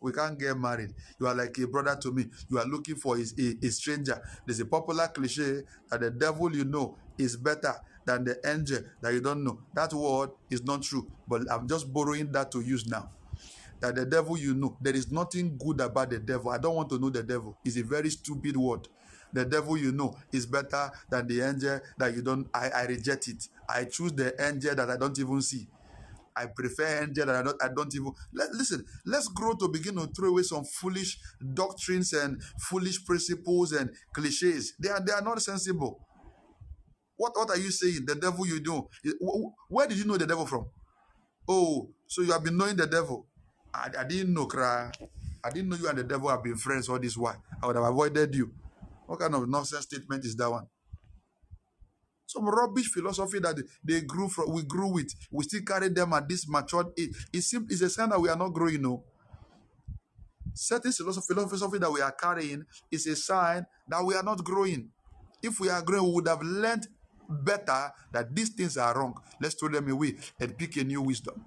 We can't get married. You are like a brother to me. You are looking for a, a, a stranger. There's a popular cliche that the devil you know is better than the angel that you don't know. That word is not true, but I'm just borrowing that to use now. That the devil you know, there is nothing good about the devil. I don't want to know the devil. It's a very stupid word. The devil you know is better than the angel that you don't. I, I reject it. I choose the angel that I don't even see. I prefer angel that I don't, I don't even let, listen. Let's grow to begin to throw away some foolish doctrines and foolish principles and cliches. They are they are not sensible. What what are you saying? The devil you know? Where did you know the devil from? Oh, so you have been knowing the devil. I, I didn't know, cry. I didn't know you and the devil have been friends all this while. I would have avoided you. What kind of nonsense statement is that one? Some rubbish philosophy that they grew from, we grew with. We still carry them at this matured age. It's, simple, it's a sign that we are not growing, no. Certain philosophy that we are carrying is a sign that we are not growing. If we are growing, we would have learned better that these things are wrong. Let's throw them away and pick a new wisdom.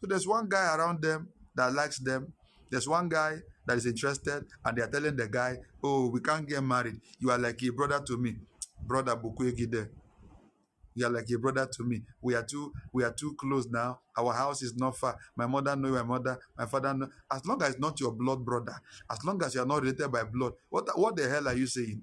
So there's one guy around them that likes them. There's one guy that is interested, and they are telling the guy, "Oh, we can't get married. You are like a brother to me, brother Bukwegide. You are like a brother to me. We are too, we are too close now. Our house is not far. My mother know my mother. My father know. As long as it's not your blood brother, as long as you are not related by blood, what what the hell are you saying?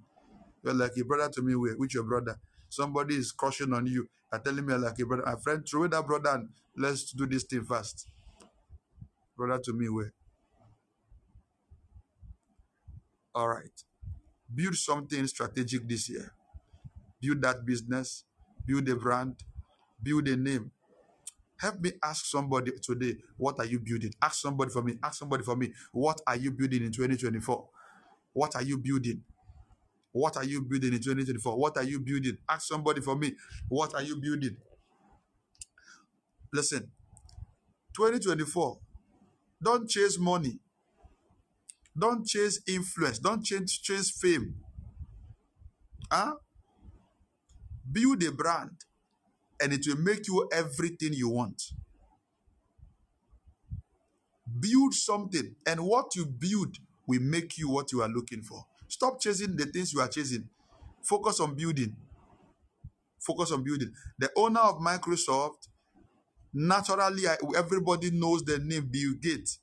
You're like a brother to me. With your brother, somebody is crushing on you. Are telling me like a brother. My friend, throw that brother and let's do this thing fast. Brother to me, where? All right. Build something strategic this year. Build that business, build a brand, build a name. Help me ask somebody today, what are you building? Ask somebody for me. Ask somebody for me, what are you building in 2024? What are you building? What are you building in 2024? What are you building? Ask somebody for me. What are you building? Listen, 2024, don't chase money. Don't chase influence. Don't chase, chase fame. Huh? Build a brand and it will make you everything you want. Build something, and what you build will make you what you are looking for. Stop chasing the things you are chasing. Focus on building. Focus on building. The owner of Microsoft, naturally, everybody knows the name Bill Gates.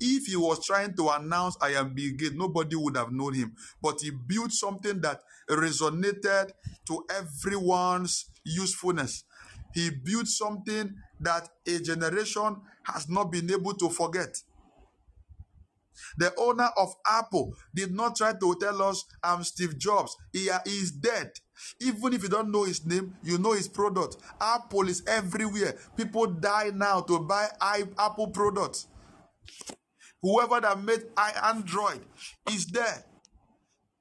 If he was trying to announce, I am Bill Gates, nobody would have known him. But he built something that resonated to everyone's usefulness. He built something that a generation has not been able to forget. The owner of Apple did not try to tell us, I'm Steve Jobs. He is dead. Even if you don't know his name, you know his product. Apple is everywhere. People die now to buy Apple products. Whoever that made i- Android is there.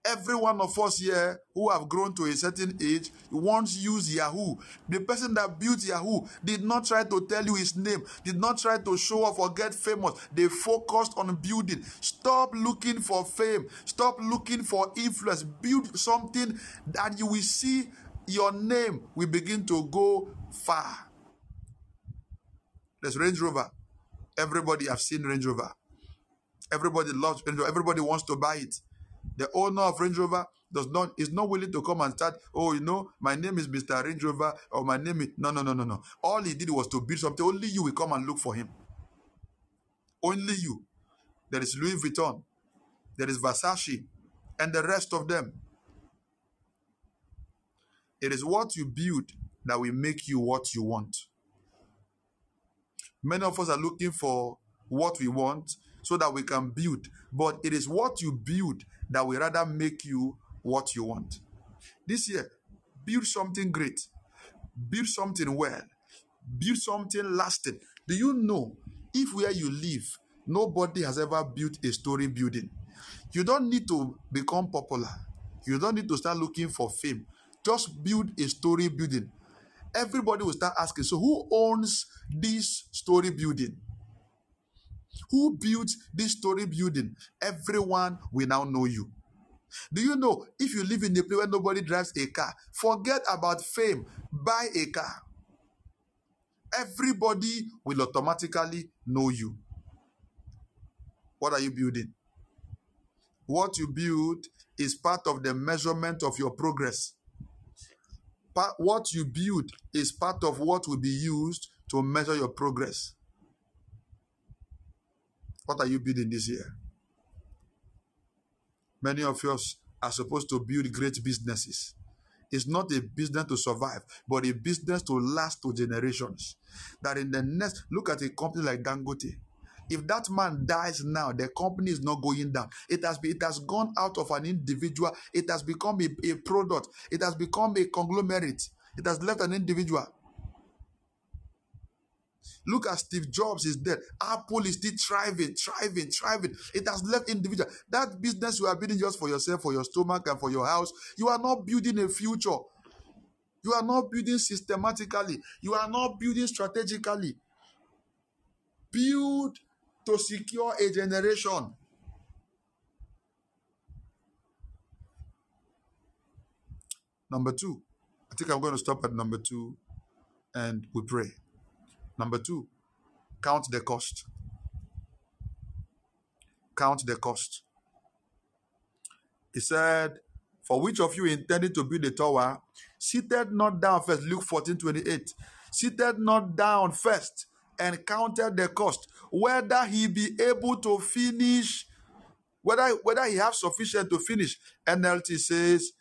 Every one of us here who have grown to a certain age once used Yahoo. The person that built Yahoo did not try to tell you his name, did not try to show off or get famous. They focused on building. Stop looking for fame. Stop looking for influence. Build something that you will see your name will begin to go far. There's Range Rover. Everybody have seen Range Rover. Everybody loves Range Rover. Everybody wants to buy it. The owner of Range Rover does not is not willing to come and start. Oh, you know, my name is Mr. Range Rover, or my name is no, no, no, no, no. All he did was to build something. Only you will come and look for him. Only you. There is Louis Vuitton, there is Versace, and the rest of them. It is what you build that will make you what you want. Many of us are looking for what we want so that we can build, but it is what you build that will rather make you what you want. This year, build something great, build something well, build something lasting. Do you know if where you live, nobody has ever built a story building? You don't need to become popular, you don't need to start looking for fame. Just build a story building. Everybody will start asking, so who owns this story building? Who built this story building? Everyone will now know you. Do you know if you live in a place where nobody drives a car, forget about fame, buy a car. Everybody will automatically know you. What are you building? What you build is part of the measurement of your progress. What you build is part of what will be used to measure your progress. What are you building this year? Many of us are supposed to build great businesses. It's not a business to survive, but a business to last to generations. That in the next, look at a company like Dangote. If that man dies now, the company is not going down. It has it has gone out of an individual. It has become a, a product. It has become a conglomerate. It has left an individual. Look at Steve Jobs is dead. Apple is still thriving, thriving, thriving. It has left individual. That business you are building just for yourself, for your stomach, and for your house, you are not building a future. You are not building systematically. You are not building strategically. Build to secure a generation. Number two, I think I'm going to stop at number two and we pray. Number two, count the cost. Count the cost. He said, For which of you intended to build a tower, seated not down first, Luke 14 28, seated not down first and counted the cost, whether he be able to finish, whether, whether he have sufficient to finish. NLT says,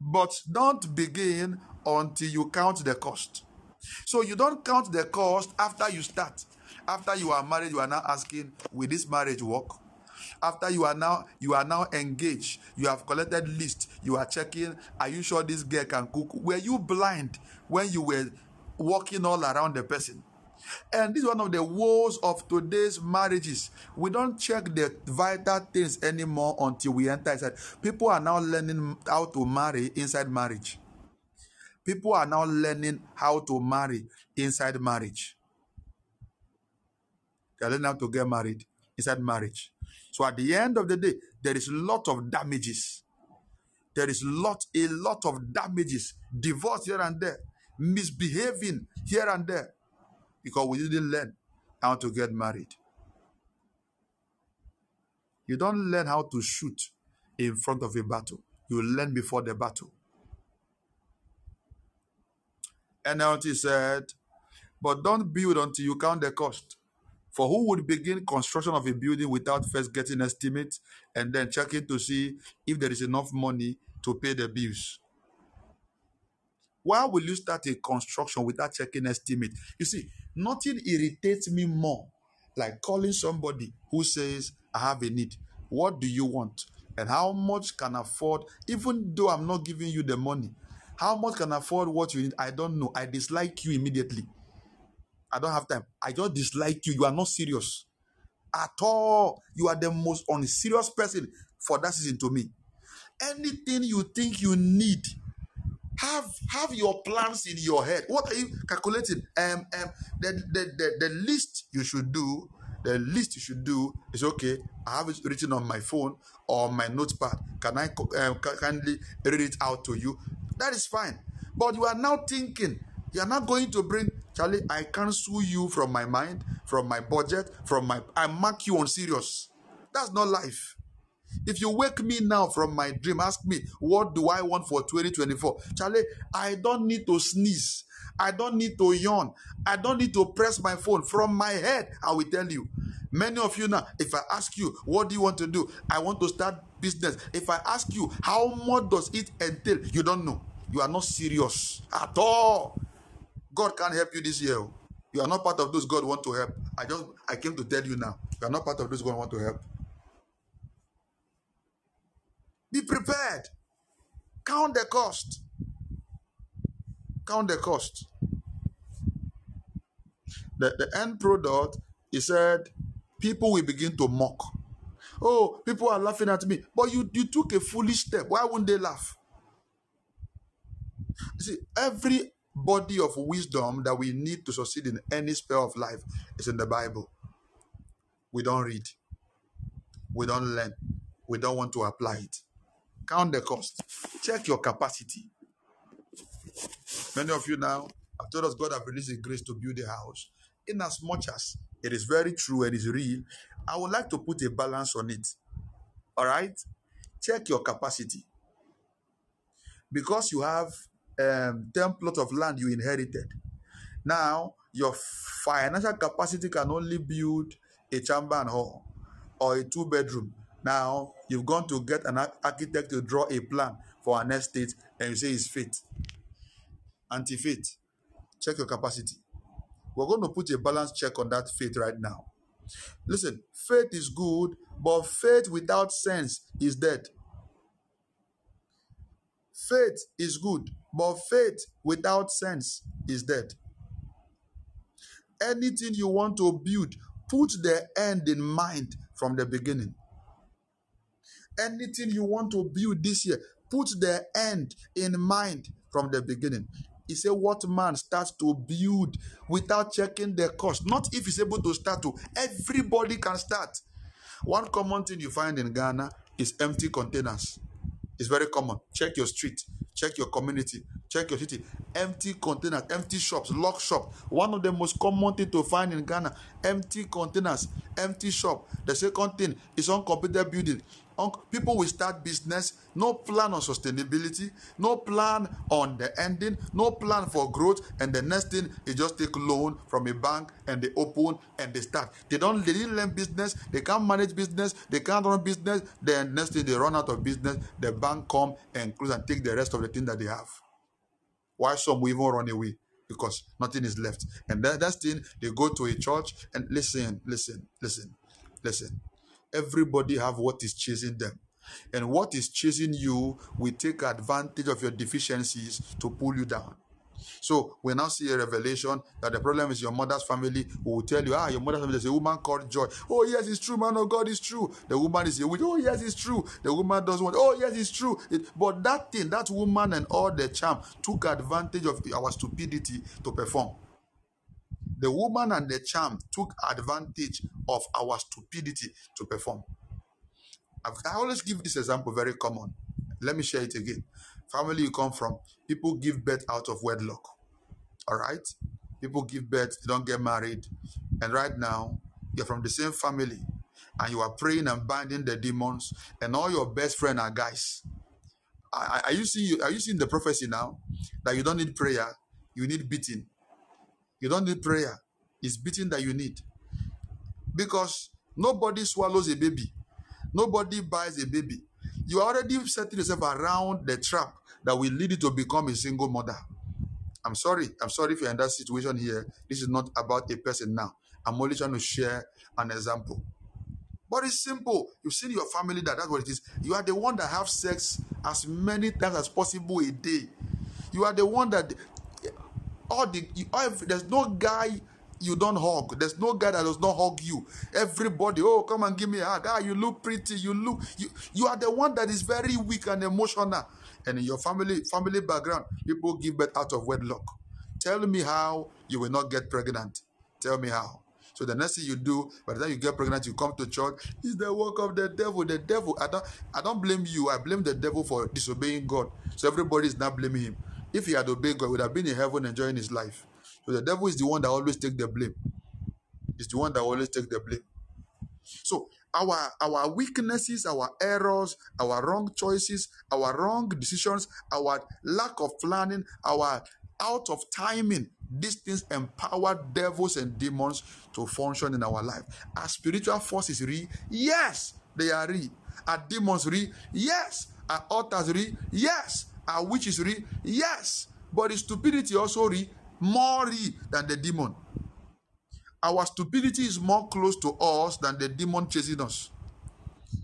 but don't begin until you count the cost. So you don't count the cost after you start. After you are married, you are now asking, will this marriage work? After you are now you are now engaged, you have collected list, you are checking, are you sure this girl can cook? Were you blind when you were walking all around the person? And this is one of the woes of today's marriages. We don't check the vital things anymore until we enter inside. People are now learning how to marry inside marriage. People are now learning how to marry inside marriage. They're learning how to get married inside marriage. So at the end of the day, there is a lot of damages. There is lot, a lot of damages, divorce here and there, misbehaving here and there, because we didn't learn how to get married. You don't learn how to shoot in front of a battle. You learn before the battle. NLT said, but don't build until you count the cost. For who would begin construction of a building without first getting estimate and then checking to see if there is enough money to pay the bills? Why will you start a construction without checking estimate? You see, nothing irritates me more like calling somebody who says, I have a need. What do you want? And how much can afford, even though I'm not giving you the money? How much can afford what you need? I don't know. I dislike you immediately. I don't have time. I just dislike you. You are not serious at all. You are the most unserious person for that season to me. Anything you think you need, have have your plans in your head. What are you calculating? Um, um, the, the, the, the least you should do, the least you should do is okay. I have it written on my phone or my notepad. Can I um, kindly read it out to you? That is fine. But you are now thinking you are not going to bring Charlie. I cancel you from my mind, from my budget, from my. I mark you on serious. That's not life. If you wake me now from my dream, ask me, what do I want for 2024? Charlie, I don't need to sneeze. I don't need to yawn. I don't need to press my phone. From my head, I will tell you. Many of you now, if I ask you, what do you want to do? I want to start business. If I ask you, how much does it entail? You don't know. You are not serious at all. God can't help you this year. Oh. You are not part of those God want to help. I just I came to tell you now. You are not part of those God want to help. Be prepared. Count the cost. Count the cost. The, the end product, he said, people will begin to mock. Oh, people are laughing at me. But you, you took a foolish step. Why wouldn't they laugh? You see, every body of wisdom that we need to succeed in any sphere of life is in the Bible. We don't read, we don't learn, we don't want to apply it. Count the cost, check your capacity. Many of you now have told us God have released the grace to build a house. In as much as it is very true and is real, I would like to put a balance on it. All right? Check your capacity. Because you have um, 10 plots of land you inherited. Now, your financial capacity can only build a chamber and hall or a two bedroom. Now, you've gone to get an architect to draw a plan for an estate and you say it's faith. Anti faith. Check your capacity. We're going to put a balance check on that faith right now. Listen, faith is good, but faith without sense is dead. Faith is good, but faith without sense is dead. Anything you want to build, put the end in mind from the beginning. Anything you want to build this year, put the end in mind from the beginning. He said, What man starts to build without checking the cost? Not if he's able to start to. Everybody can start. One common thing you find in Ghana is empty containers. It's very common. Check your street, check your community, check your city. Empty containers, empty shops, lock shop. One of the most common thing to find in Ghana: empty containers, empty shop. The second thing is uncompleted building. People will start business, no plan on sustainability, no plan on the ending, no plan for growth, and the next thing is just take loan from a bank and they open and they start. They don't they didn't learn business, they can't manage business, they can't run business. Then next thing they run out of business, the bank come and close and take the rest of the thing that they have. Why some will even run away? Because nothing is left. And that, that's thing, they go to a church and listen, listen, listen, listen. Everybody have what is chasing them. And what is chasing you will take advantage of your deficiencies to pull you down. So we now see a revelation that the problem is your mother's family. who will tell you, ah, your mother's family is a woman called Joy. Oh, yes, it's true, man of God, it's true. The woman is a witch. Oh, yes, it's true. The woman doesn't want, oh, yes, it's true. It- but that thing, that woman and all the charm took advantage of our stupidity to perform. The woman and the charm took advantage of our stupidity to perform. I always give this example very common. Let me share it again. Family you come from, people give birth out of wedlock. All right? People give birth, they don't get married. And right now, you're from the same family and you are praying and binding the demons, and all your best friends are guys. Are- are you seeing are you seeing the prophecy now? That you don't need prayer, you need beating. You don't need prayer. It's beating that you need. Because nobody swallows a baby. Nobody buys a baby. You are already setting yourself around the trap that will lead you to become a single mother. I'm sorry. I'm sorry if you're in that situation here. This is not about a person now. I'm only trying to share an example. But it's simple. You've seen your family that that's what it is. You are the one that have sex as many times as possible a day. You are the one that all the you, all, there's no guy you don't hug. There's no guy that does not hug you. Everybody, oh, come and give me a hug. Ah, you look pretty. You look you you are the one that is very weak and emotional. And in your family family background, people give birth out of wedlock. Tell me how you will not get pregnant. Tell me how. So the next thing you do, by the time you get pregnant, you come to church. It's the work of the devil. The devil. I don't. I don't blame you. I blame the devil for disobeying God. So everybody is not blaming him. If he had obeyed God, would have been in heaven enjoying his life. So the devil is the one that always take the blame. It's the one that always take the blame. So our our weaknesses, our errors, our wrong choices, our wrong decisions, our lack of planning, our out of timing, these things empower devils and demons to function in our life. Are spiritual forces real? Yes, they are real. Are demons real? Yes. Are altars real? Yes. Are is real? Yes. But is stupidity also real? More real than the demon. Our stupidity is more close to us than the demon chasing us.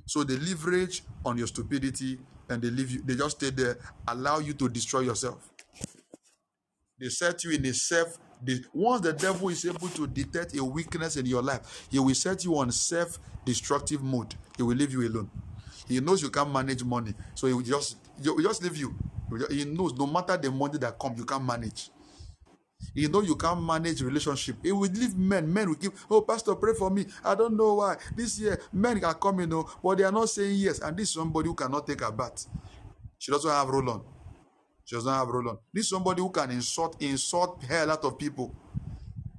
So they leverage on your stupidity and they leave you, they just stay there, allow you to destroy yourself. They set you in a self. Once the devil is able to detect a weakness in your life, he will set you on self-destructive mode. He will leave you alone. He knows you can't manage money, so he will just he will just leave you. He knows no matter the money that comes, you can't manage. You know you can't manage relationship. It will leave men. Men will give, oh, pastor, pray for me. I don't know why. This year, men are coming, oh, but they are not saying yes. And this is somebody who cannot take a bath. She doesn't have roll on. She doesn't have roll on. This is somebody who can insult, insult hell out of people.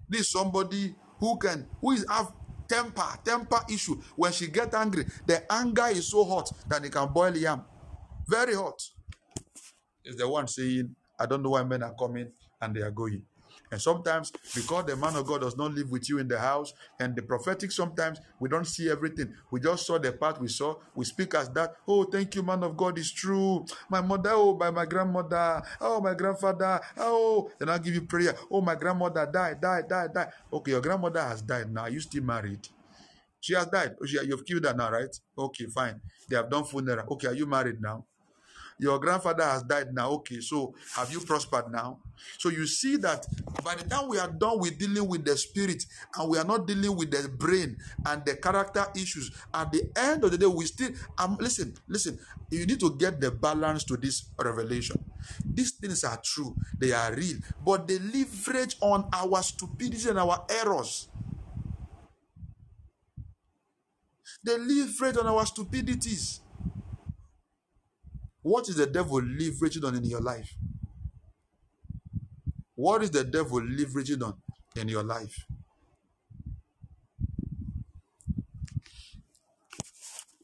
This is somebody who can, who is have temper, temper issue. When she get angry, the anger is so hot that it can boil yam. Very hot. Is the one saying, I don't know why men are coming and they are going. And sometimes, because the man of God does not live with you in the house, and the prophetic, sometimes we don't see everything. We just saw the part we saw. We speak as that. Oh, thank you, man of God. It's true. My mother, oh, by my grandmother. Oh, my grandfather. Oh, then I'll give you prayer. Oh, my grandmother died, died, died, died. Okay, your grandmother has died now. You still married? She has died. Oh, she, you've killed her now, right? Okay, fine. They have done funeral. Okay, are you married now? Your grandfather has died now. Okay, so have you prospered now? So you see that by the time we are done with dealing with the spirit and we are not dealing with the brain and the character issues, at the end of the day, we still um listen, listen, you need to get the balance to this revelation. These things are true, they are real, but they leverage on our stupidity and our errors. They leverage on our stupidities. What is the devil leveraging on in your life? What is the devil leveraging on in your life?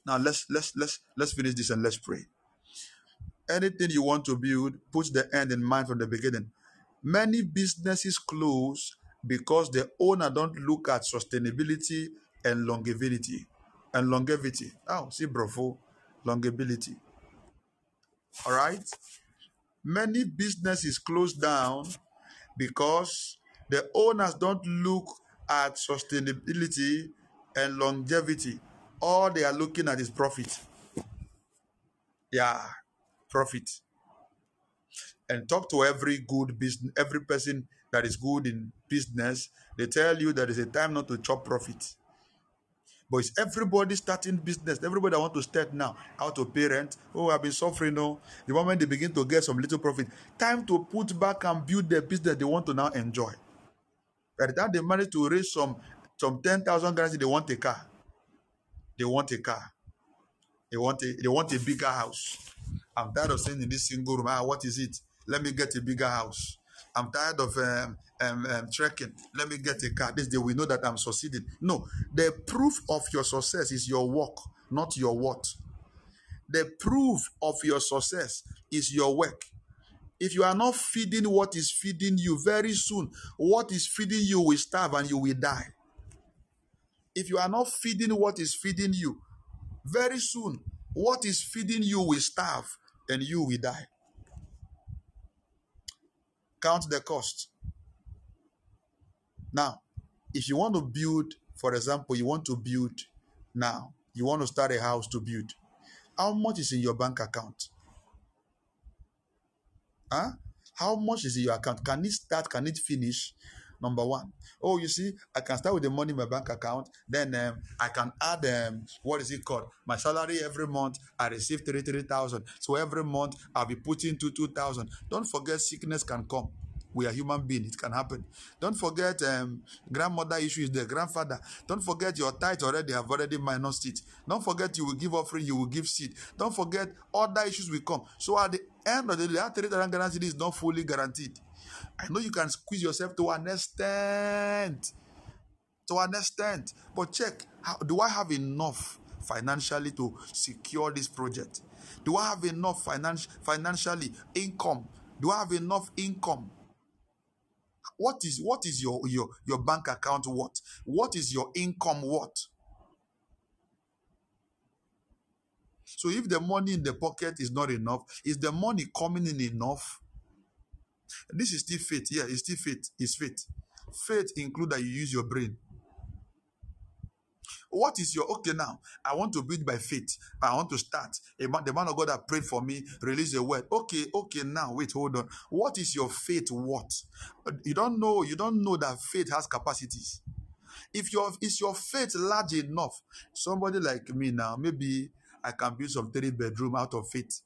Now let's let's let's let's finish this and let's pray. Anything you want to build, put the end in mind from the beginning. Many businesses close because the owner don't look at sustainability and longevity. And longevity. Oh, see, bravo, longevity. All right. Many businesses close down because the owners don't look at sustainability and longevity. All they are looking at is profit. Yeah, profit. and talk to every good business, every person that is good in business. They tell you there is a time not to chop profit. But it's everybody starting business. Everybody want to start now. How to parent? Oh, I've been suffering. No, the moment they begin to get some little profit, time to put back and build their business they want to now enjoy. By the time they manage to raise some some ten thousand guarantees, they want a car. They want a car. They want a they want a bigger house. I'm tired of staying in this single room. Ah, what is it? Let me get a bigger house. I'm tired of um, um, um, trekking. Let me get a car. This day we know that I'm succeeding. No, the proof of your success is your work, not your what. The proof of your success is your work. If you are not feeding what is feeding you, very soon, what is feeding you will starve and you will die. If you are not feeding what is feeding you, very soon, what is feeding you will starve and you will die. Count the cost. Now, if you want to build, for example, you want to build now, you want to start a house to build. How much is in your bank account? Huh? How much is in your account? Can it start? Can it finish? Number one. Oh, you see, I can start with the money in my bank account. Then um, I can add um, what is it called? My salary every month. I receive three three thousand. So every month I'll be putting two thousand. Don't forget, sickness can come. We are human beings. It can happen. Don't forget um, grandmother issue is there. Grandfather. Don't forget your tithe already have already minus it. Don't forget you will give offering, you will give seed. Don't forget other issues will come. So at the end of the day, that 3,000 guarantee is not fully guaranteed. I know you can squeeze yourself to an extent. To an extent. But check, how, do I have enough financially to secure this project? Do I have enough finance, financially income? Do I have enough income? What is what is your your your bank account what? What is your income what? So if the money in the pocket is not enough, is the money coming in enough? This is still faith. Yeah, it's still faith. It's faith. Faith include that you use your brain. What is your okay now? I want to build by faith. I want to start. A man, the man of God that prayed for me, release a word. Okay, okay, now wait, hold on. What is your faith? What? You don't know, you don't know that faith has capacities. If your is your faith large enough, somebody like me now, maybe I can build some three bedroom out of faith.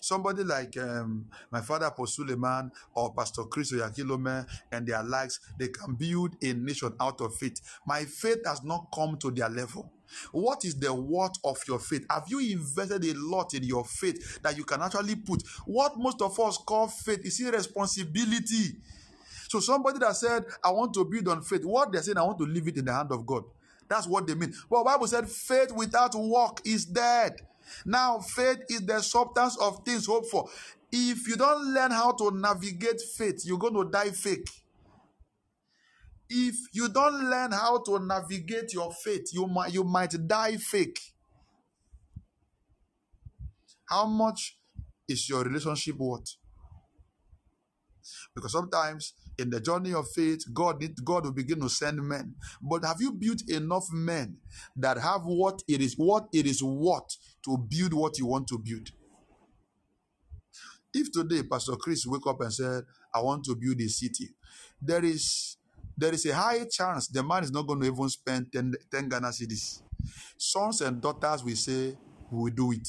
Somebody like um, my father, Apostle Suleman, or Pastor Chris Oyakhilome, and their likes, they can build a nation out of faith. My faith has not come to their level. What is the worth of your faith? Have you invested a lot in your faith that you can actually put? What most of us call faith is irresponsibility. So somebody that said, I want to build on faith, what they're saying, I want to leave it in the hand of God. That's what they mean. Well, Bible said faith without work is dead. Now, faith is the substance of things hoped for. If you don't learn how to navigate faith, you're going to die fake. If you don't learn how to navigate your faith, you might you might die fake. How much is your relationship worth? Because sometimes in the journey of faith, God God will begin to send men. But have you built enough men that have what it is what it is worth to build what you want to build? If today Pastor Chris wake up and said, "I want to build a city," there is there is a high chance the man is not going to even spend 10, 10 Ghana cedis. Sons and daughters will say, "We will do it."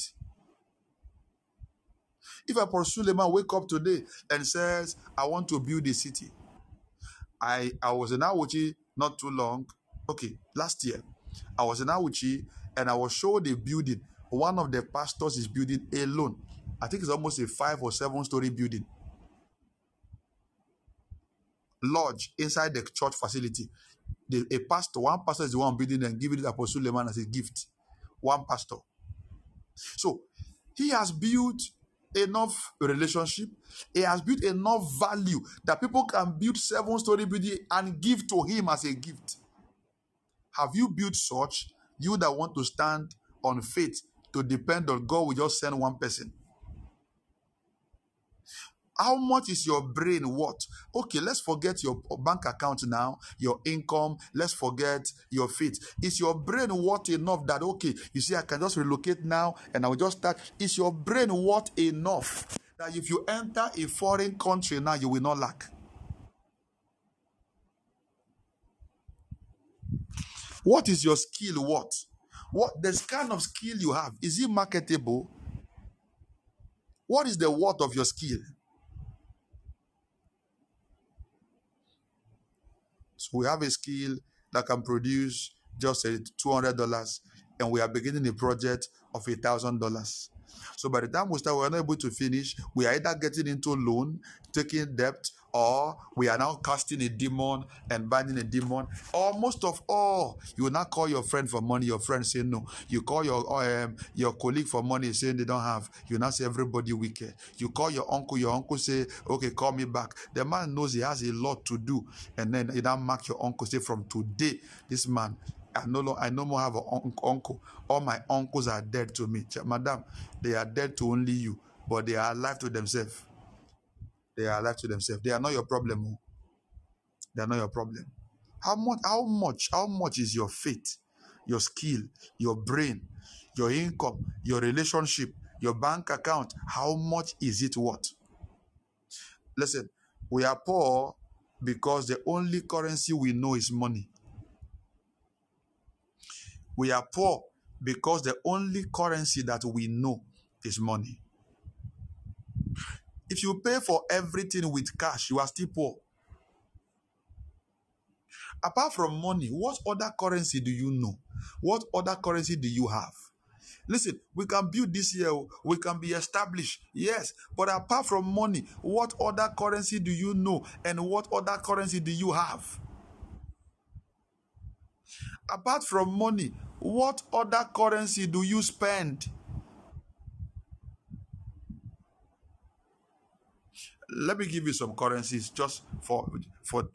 If Apostle Suleman wake up today and says, I want to build a city. I, I was in Auchi not too long. Okay, last year. I was in Auchi and I was showed a building. One of the pastors is building alone. I think it's almost a five or seven story building. Lodge inside the church facility. The, a pastor, one pastor is the one building and giving it Apostle Suleman as a gift. One pastor. So he has built enough relationship. He has built enough value that people can build seven story building and give to him as a gift. Have you built such? You that want to stand on faith to depend on God will just send one person. How much is your brain worth? Okay, let's forget your bank account now, your income. Let's forget your feet. Is your brain worth enough that, okay, you see, I can just relocate now and I will just start? Is your brain worth enough that if you enter a foreign country now, you will not lack. What is your skill? What? What the kind of skill you have? Is it marketable? What is the worth of your skill? We have a skill that can produce just a $200 and we are beginning a project of a $1,000. So by the time we start, we're not able to finish. We are either getting into loan, taking debt, or we are now casting a demon and binding a demon. Or most of all, you will not call your friend for money. Your friend say no. You call your um, your colleague for money, saying they don't have. You now say everybody wicked. You call your uncle. Your uncle say, okay, call me back. The man knows he has a lot to do, and then you now mark your uncle. Say from today, this man I no longer, I no more have an uncle. All my uncles are dead to me. Madam, they are dead to only you, but they are alive to themselves. They are alive to themselves. They are not your problem. oh. They are not your problem. How much, how much, how much is your faith, your skill, your brain, your income, your relationship, your bank account? How much is it worth? Listen, we are poor because the only currency we know is money. We are poor because the only currency that we know is money. If you pay for everything with cash, you are still poor. Apart from money, what other currency do you know? What other currency do you have? Listen, we can build this year, oh, we can be established, yes, but apart from money, what other currency do you know and what other currency do you have? Apart from money, what other currency do you spend? Let me give you some currencies just for for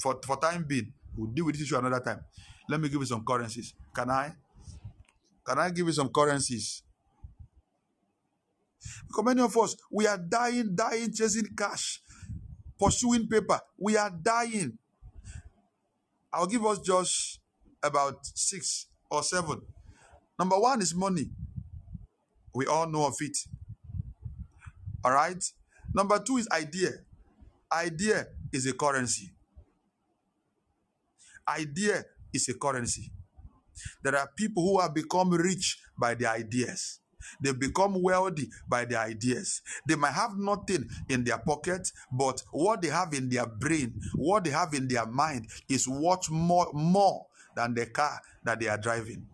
for, for time being. We'll deal with this issue another time. Let me give you some currencies. Can I? Can I give you some currencies? Because many of us, we are dying, dying, chasing cash, pursuing paper. We are dying. I'll give us just about six or seven. Number one is money. We all know of it. All right. Number two is idea. Idea is a currency. Idea is a currency. There are people who have become rich by their ideas. They become wealthy by their ideas. They might have nothing in their pocket, but what they have in their brain, what they have in their mind is worth more, more than the car that they are driving.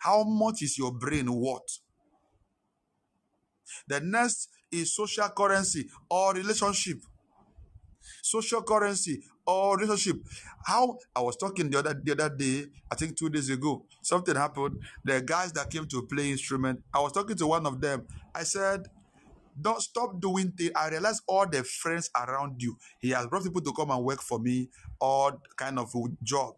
How much is your brain worth? The next is social currency or relationship. Social currency or relationship. How I was talking the other the other day, I think two days ago, something happened. The guys that came to play instrument, I was talking to one of them. I said, don't stop doing things. I realize all the friends around you. He has brought people to come and work for me, all kind of job.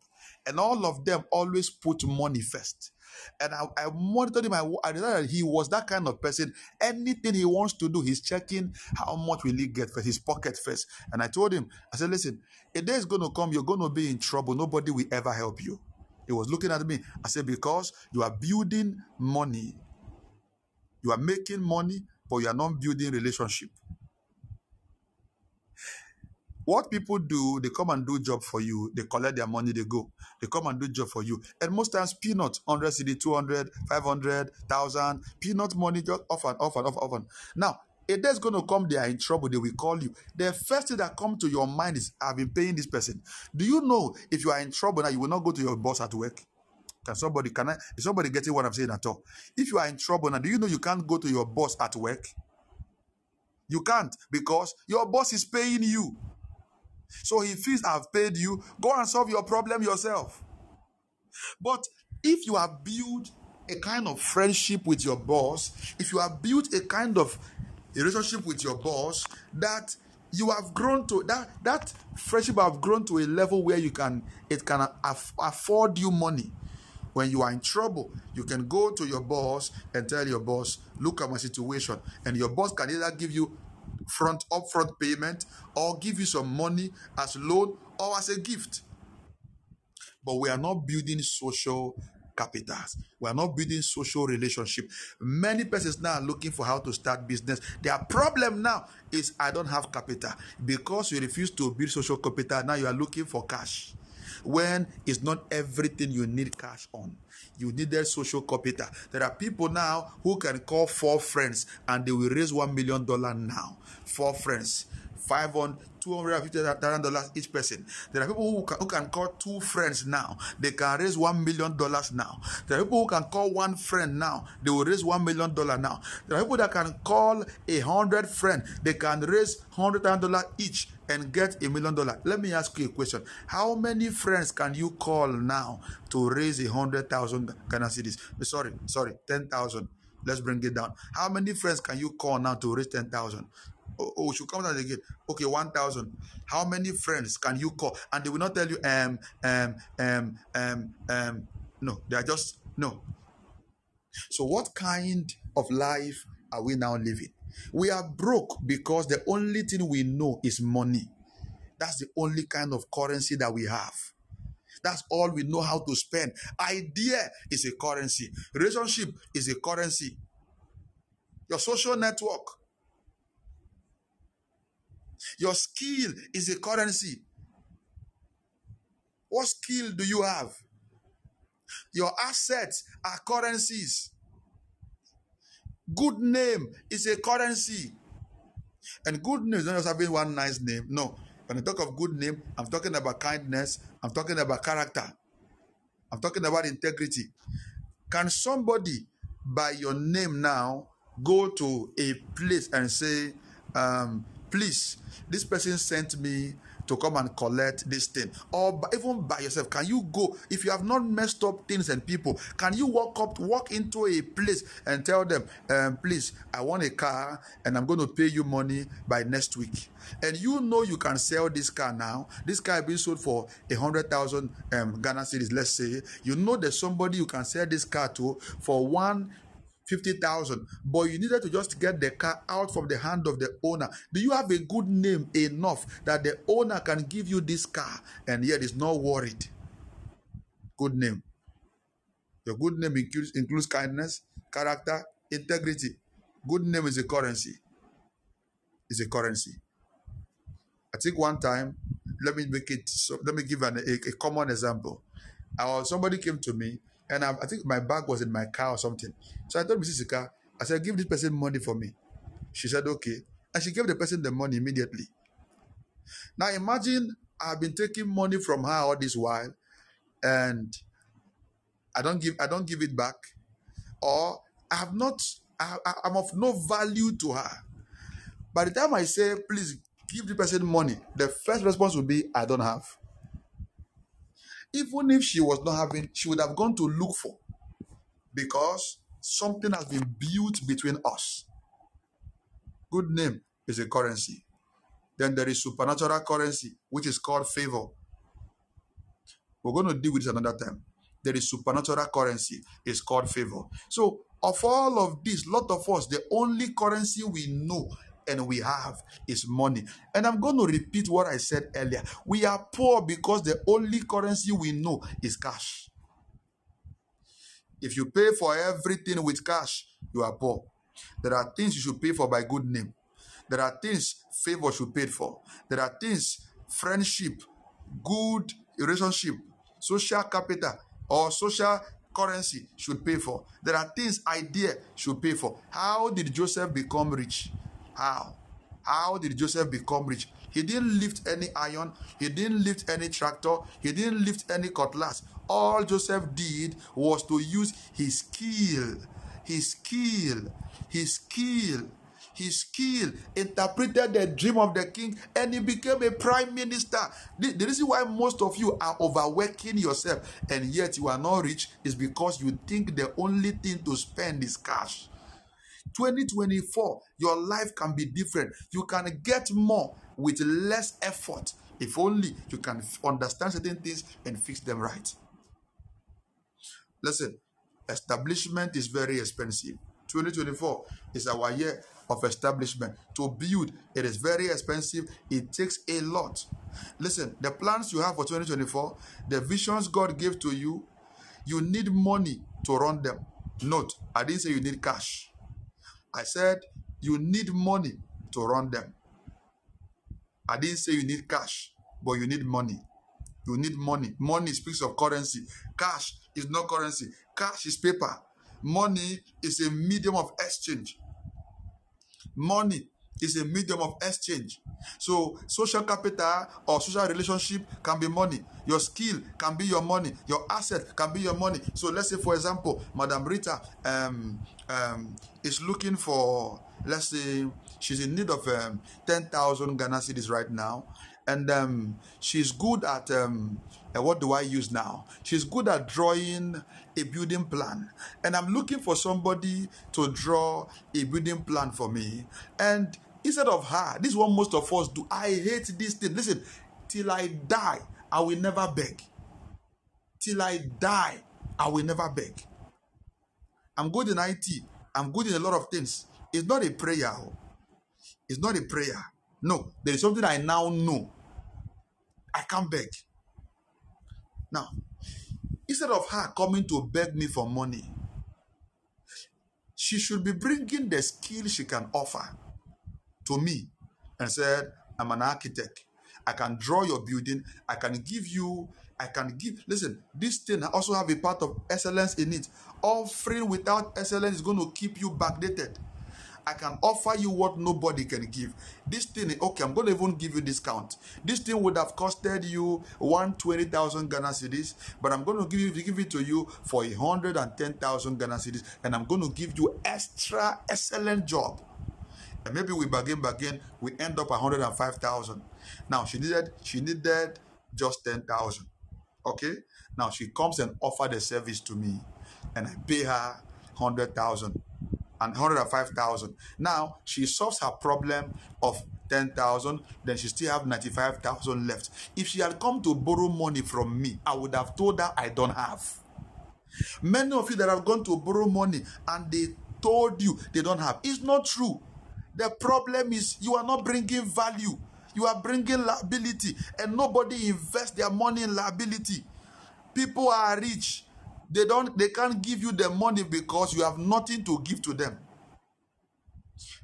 And all of them always put money first. And I, I monitored him. I, I realized that he was that kind of person. Anything he wants to do, he's checking how much will he get first, his pocket first. And I told him, I said, listen, a day is going to come, you're going to be in trouble. Nobody will ever help you. He was looking at me. I said, because you are building money. You are making money, but you are not building relationship. What people do, they come and do job for you. They collect their money, they go. They come and do job for you. And most times, peanut, 100 cedi, 200, 500, 1000, peanut money just off and off and off, and off. Now, day is going to come, they are in trouble, they will call you. The first thing that comes to your mind is, I've been paying this person. Do you know if you are in trouble now, you will not go to your boss at work? Can somebody, can I, is somebody getting what I'm saying at all? If you are in trouble now, do you know you can't go to your boss at work? You can't because your boss is paying you. So he feels I've paid you. Go and solve your problem yourself. But if you have built a kind of friendship with your boss, if you have built a kind of relationship with your boss that you have grown to that that friendship have grown to a level where you can it can aff- afford you money when you are in trouble you can go to your boss and tell your boss look at my situation and your boss can either give you front upfront payment or give you some money as loan or as a gift but we are not building social capitals. We are not building social relationship. Many persons now are looking for how to start business. Their problem now is I don't have capital. Because you refuse to build social capital, now you are looking for cash. When it's not everything you need cash on. You needed social capital. There are people now who can call four friends and they will raise one million dollar now. Four friends. 500 $250,000 each person. There are people who can, who can call two friends now. They can raise $1 million now. There are people who can call one friend now. They will raise $1 million now. There are people that can call a hundred friends. They can raise $100,000 each and get a million dollars. Let me ask you a question. How many friends can you call now to raise a hundred thousand Ghana cedis? Sorry, sorry, ten thousand. Let's bring it down. How many friends can you call now to raise ten thousand? Oh, oh, should come down again. Okay, one thousand. How many friends can you call? And they will not tell you um um um um um. No, they are just no. So what kind of life are we now living? We are broke because the only thing we know is money. That's the only kind of currency that we have. That's all we know how to spend. Idea is a currency. Relationship is a currency. Your social network, your skill is a currency. What skill do you have? Your assets are currencies. Good name is a currency. And good name is not just having one nice name. No. When I talk of good name, I'm talking about kindness, I'm talking about character, I'm talking about integrity. Can somebody by your name now go to a place and say, um, please, this person sent me to come and collect this thing. Or by, even by yourself can you go? If you have not messed up things and people can you walk up walk into a place and tell them um, please i want a car and i'm going to pay you money by next week. And you know you can sell this car now. This car being sold for a hundred thousand um, ghana cedis let's say. You know there's somebody you can sell this car to for one 50,000, but you needed to just get the car out from the hand of the owner. Do you have a good name enough that the owner can give you this car and yet is not worried? Good name. Your good name includes, includes kindness, character, integrity. Good name is a currency. Is a currency. I think one time, let me make it. So, let me give an, a, a common example. Was, somebody came to me and I, I think my bag was in my car or something. So I told Mrs. Sika, I said, give this person money for me. She said, okay. And she gave the person the money immediately. Now imagine I've been taking money from her all this while and I don't give I don't give it back. Or I have not I, I- I'm of no value to her. By the time I say, please give the person money, the first response will be, I don't have. Even if she was not having, she would have gone to look for because something has been built between us. Good name is a currency. Then there is supernatural currency, which is called favor. We're going to deal with this another time. There is supernatural currency, it's called favor. So, of all of this, lot of us, the only currency we know and we have is money. And I'm going to repeat what I said earlier. We are poor because the only currency we know is cash. If you pay for everything with cash, you are poor. There are things you should pay for by good name. There are things favor should pay for. There are things friendship, good relationship, social capital, or social currency should pay for. There are things idea should pay for. How did Joseph become rich? How? How did Joseph become rich? He didn't lift any iron, he didn't lift any tractor, he didn't lift any cutlass. All Joseph did was to use his skill, his skill, his skill, his skill, interpreted the dream of the king, and he became a prime minister. The, the reason why most of you are overworking yourself and yet you are not rich is because you think the only thing to spend is cash. 2024, your life can be different. You can get more with less effort if only you can understand certain things and fix them right. Listen, establishment is very expensive. 2024 is our year of establishment. To build, it is very expensive. It takes a lot. Listen, the plans you have for 2024, the visions God gave to you, You need money to run them. Note, I didn't say you need cash. I said you need money to run them. I didn't say you need cash, but you need money. You need money. Money speaks of currency. Cash is not currency. Cash is paper. Money is a medium of exchange. Money is a medium of exchange. So, social capital or social relationship can be money. Your skill can be your money. Your asset can be your money. So, let's say, for example, Madam Rita um, um, is looking for, let's say, she's in need of um, 10,000 Ghana cedis right now. And um, she's good at, um, uh, what do I use now? She's good at drawing a building plan. And I'm looking for somebody to draw a building plan for me. And instead of her, this is what most of us do. I hate this thing. Listen, till I die, I will never beg. Till I die, I will never beg. I'm good in IT. I'm good in a lot of things. It's not a prayer. oh. It's not a prayer. No, there is something I now know. I can't beg. Now, instead of her coming to beg me for money, she should be bringing the skill she can offer to me and said, I'm an architect. I can draw your building. I can give you, I can give. Listen, this thing I also have a part of excellence in it. Offering without excellence is going to keep you backdated. I can offer you what nobody can give. This thing, okay, I'm going to even give you discount. This thing would have costed you 120,000 Ghana cedis, but I'm going to give you give it to you for 110,000 Ghana cedis, and I'm going to give you extra excellent job. And maybe we bargain, bargain, we end up 105,000. Now she needed, she needed just 10,000. Okay? Now she comes and offer the service to me, and I pay her 100,000 and 105,000. Now she solves her problem of 10,000, then she still have 95,000 left. If she had come to borrow money from me, I would have told her I don't have. Many of you that have gone to borrow money and they told you they don't have. It's not true. The problem is you are not bringing value. You are bringing liability, and nobody invests their money in liability. People are rich. They don't. They can't give you the money because you have nothing to give to them.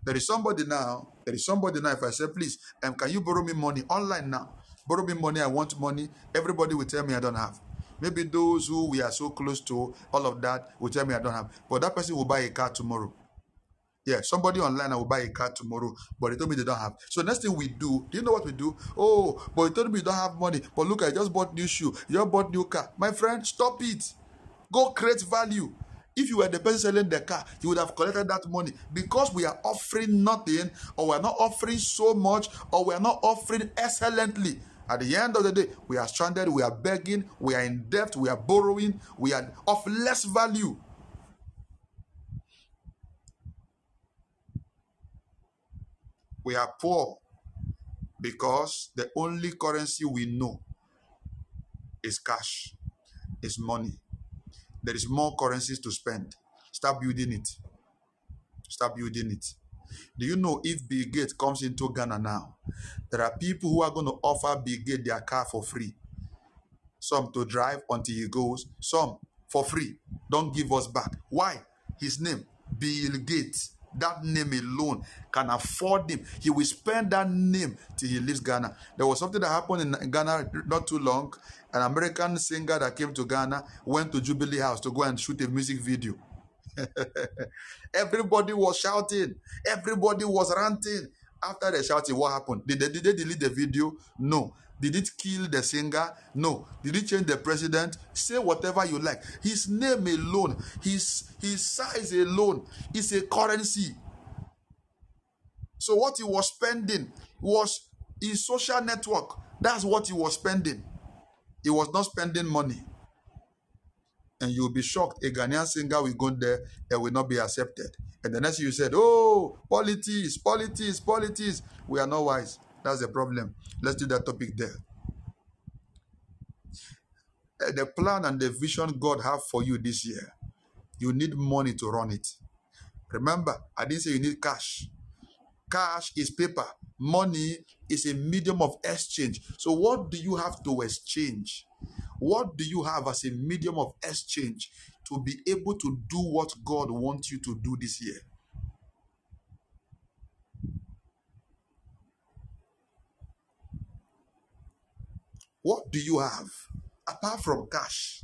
There is somebody now. There is somebody now. If I say, please, um, can you borrow me money online now? Borrow me money. I want money. Everybody will tell me I don't have. Maybe those who we are so close to, all of that, will tell me I don't have. But that person will buy a car tomorrow. Yeah, somebody online I will buy a car tomorrow, but they told me they don't have. So next thing we do, do you know what we do? Oh, but you told me you don't have money. But look, I just bought new shoe. You just bought new car. My friend, stop it. Go create value. If you were the person selling the car, you would have collected that money. Because we are offering nothing, or we are not offering so much, or we are not offering excellently. At the end of the day, we are stranded, we are begging, we are in debt, we are borrowing, we are of less value. We are poor because the only currency we know is cash, is money. There is more currencies to spend. Start building it. Start building it. Do you know if Bill Gates comes into Ghana now, there are people who are going to offer Bill Gates their car for free. Some to drive until he goes, some for free. Don't give us back. Why? His name, Bill Gates. That name alone can afford him. He will spend that name till he leaves Ghana. There was something that happened in Ghana not too long. An American singer that came to Ghana went to Jubilee House to go and shoot a music video. Everybody was shouting. Everybody was ranting. After the shouting, what happened? Did they, did they delete the video? No. Did it kill the singer? No. Did it change the president? Say whatever you like. His name alone, his his size alone is a currency. So what he was spending was his social network. That's what he was spending. He was not spending money. And you'll be shocked. A Ghanaian singer will go there and will not be accepted. And the next you said, oh, politics, politics, politics. We are not wise. That's the problem. Let's do that topic there. Eh, The plan and the vision God have for you this year, you need money to run it. Remember, I didn't say you need cash. Cash is paper. Money is a medium of exchange. So, what do you have to exchange? What do you have as a medium of exchange to be able to do what God wants you to do this year? What do you have apart from cash?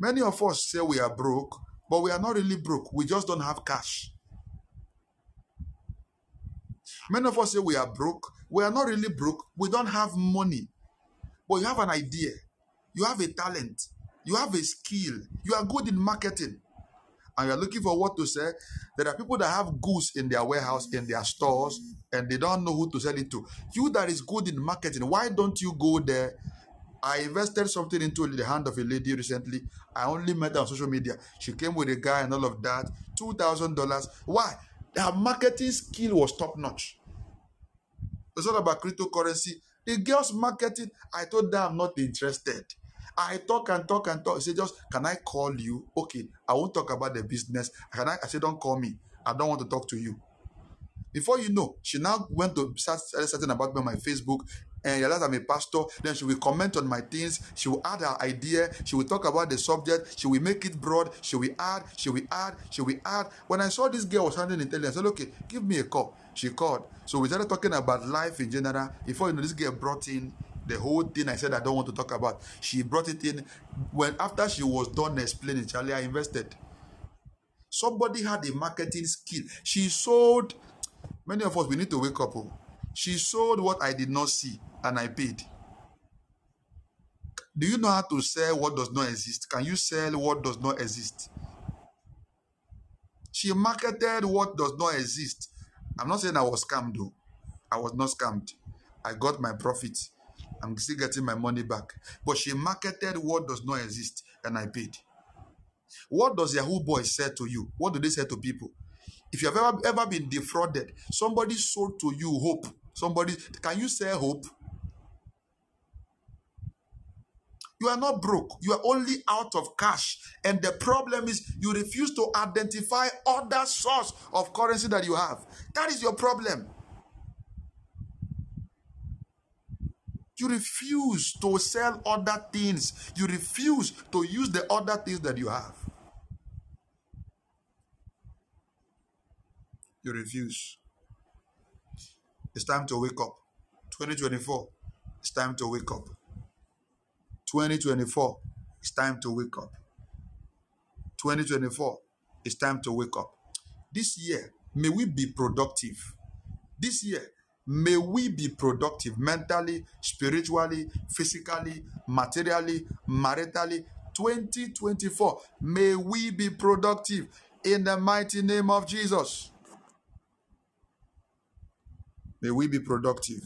Many of us say we are broke, but we are not really broke. We just don't have cash. Many of us say we are broke. We are not really broke. We don't have money. But you have an idea. You have a talent. You have a skill. You are good in marketing. And you are looking for what to sell. There are people that have goods in their warehouse, in their stores, and they don't know who to sell it to. You that is good in marketing, why don't you go there? I invested something into the hand of a lady recently. I only met her on social media. She came with a guy and all of that. $2,000. Why? Her marketing skill was top notch. It's all about cryptocurrency. The girl's marketing, I told her I'm not interested. I talk and talk and talk. She said, just, can I call you? Okay, I won't talk about the business. Can I? I said, don't call me. I don't want to talk to you. Before you know, she now went to start starting about me on my Facebook and realized I'm a pastor. Then she will comment on my things. She will add her idea. She will talk about the subject. She will make it broad. She will add. She will add. She will add. When I saw this girl was handling intelligence, I said, okay, give me a call. She called. So we started talking about life in general. Before you know, this girl brought in the whole thing I said I don't want to talk about. She brought it in when after she was done explaining, Charlie, I invested. Somebody had a marketing skill. She sold Many of us, we need to wake up. oh. She sold what I did not see and I paid. Do you know how to sell what does not exist? Can you sell what does not exist? She marketed what does not exist. I'm not saying I was scammed though. I was not scammed. I got my profit. I'm still getting my money back. But she marketed what does not exist and I paid. What does Yahoo Boy say to you? What do they say to people? If you have ever, ever been defrauded, somebody sold to you hope. Somebody, can you sell hope? You are not broke. You are only out of cash. And the problem is you refuse to identify other source of currency that you have. That is your problem. You refuse to sell other things. You refuse to use the other things that you have. You refuse. It's time to wake up. 2024, it's time to wake up. 2024, it's time to wake up. 2024, it's time to wake up. This year, may we be productive. This year, may we be productive mentally, spiritually, physically, materially, maritally. 2024, may we be productive in the mighty name of Jesus. May we be productive.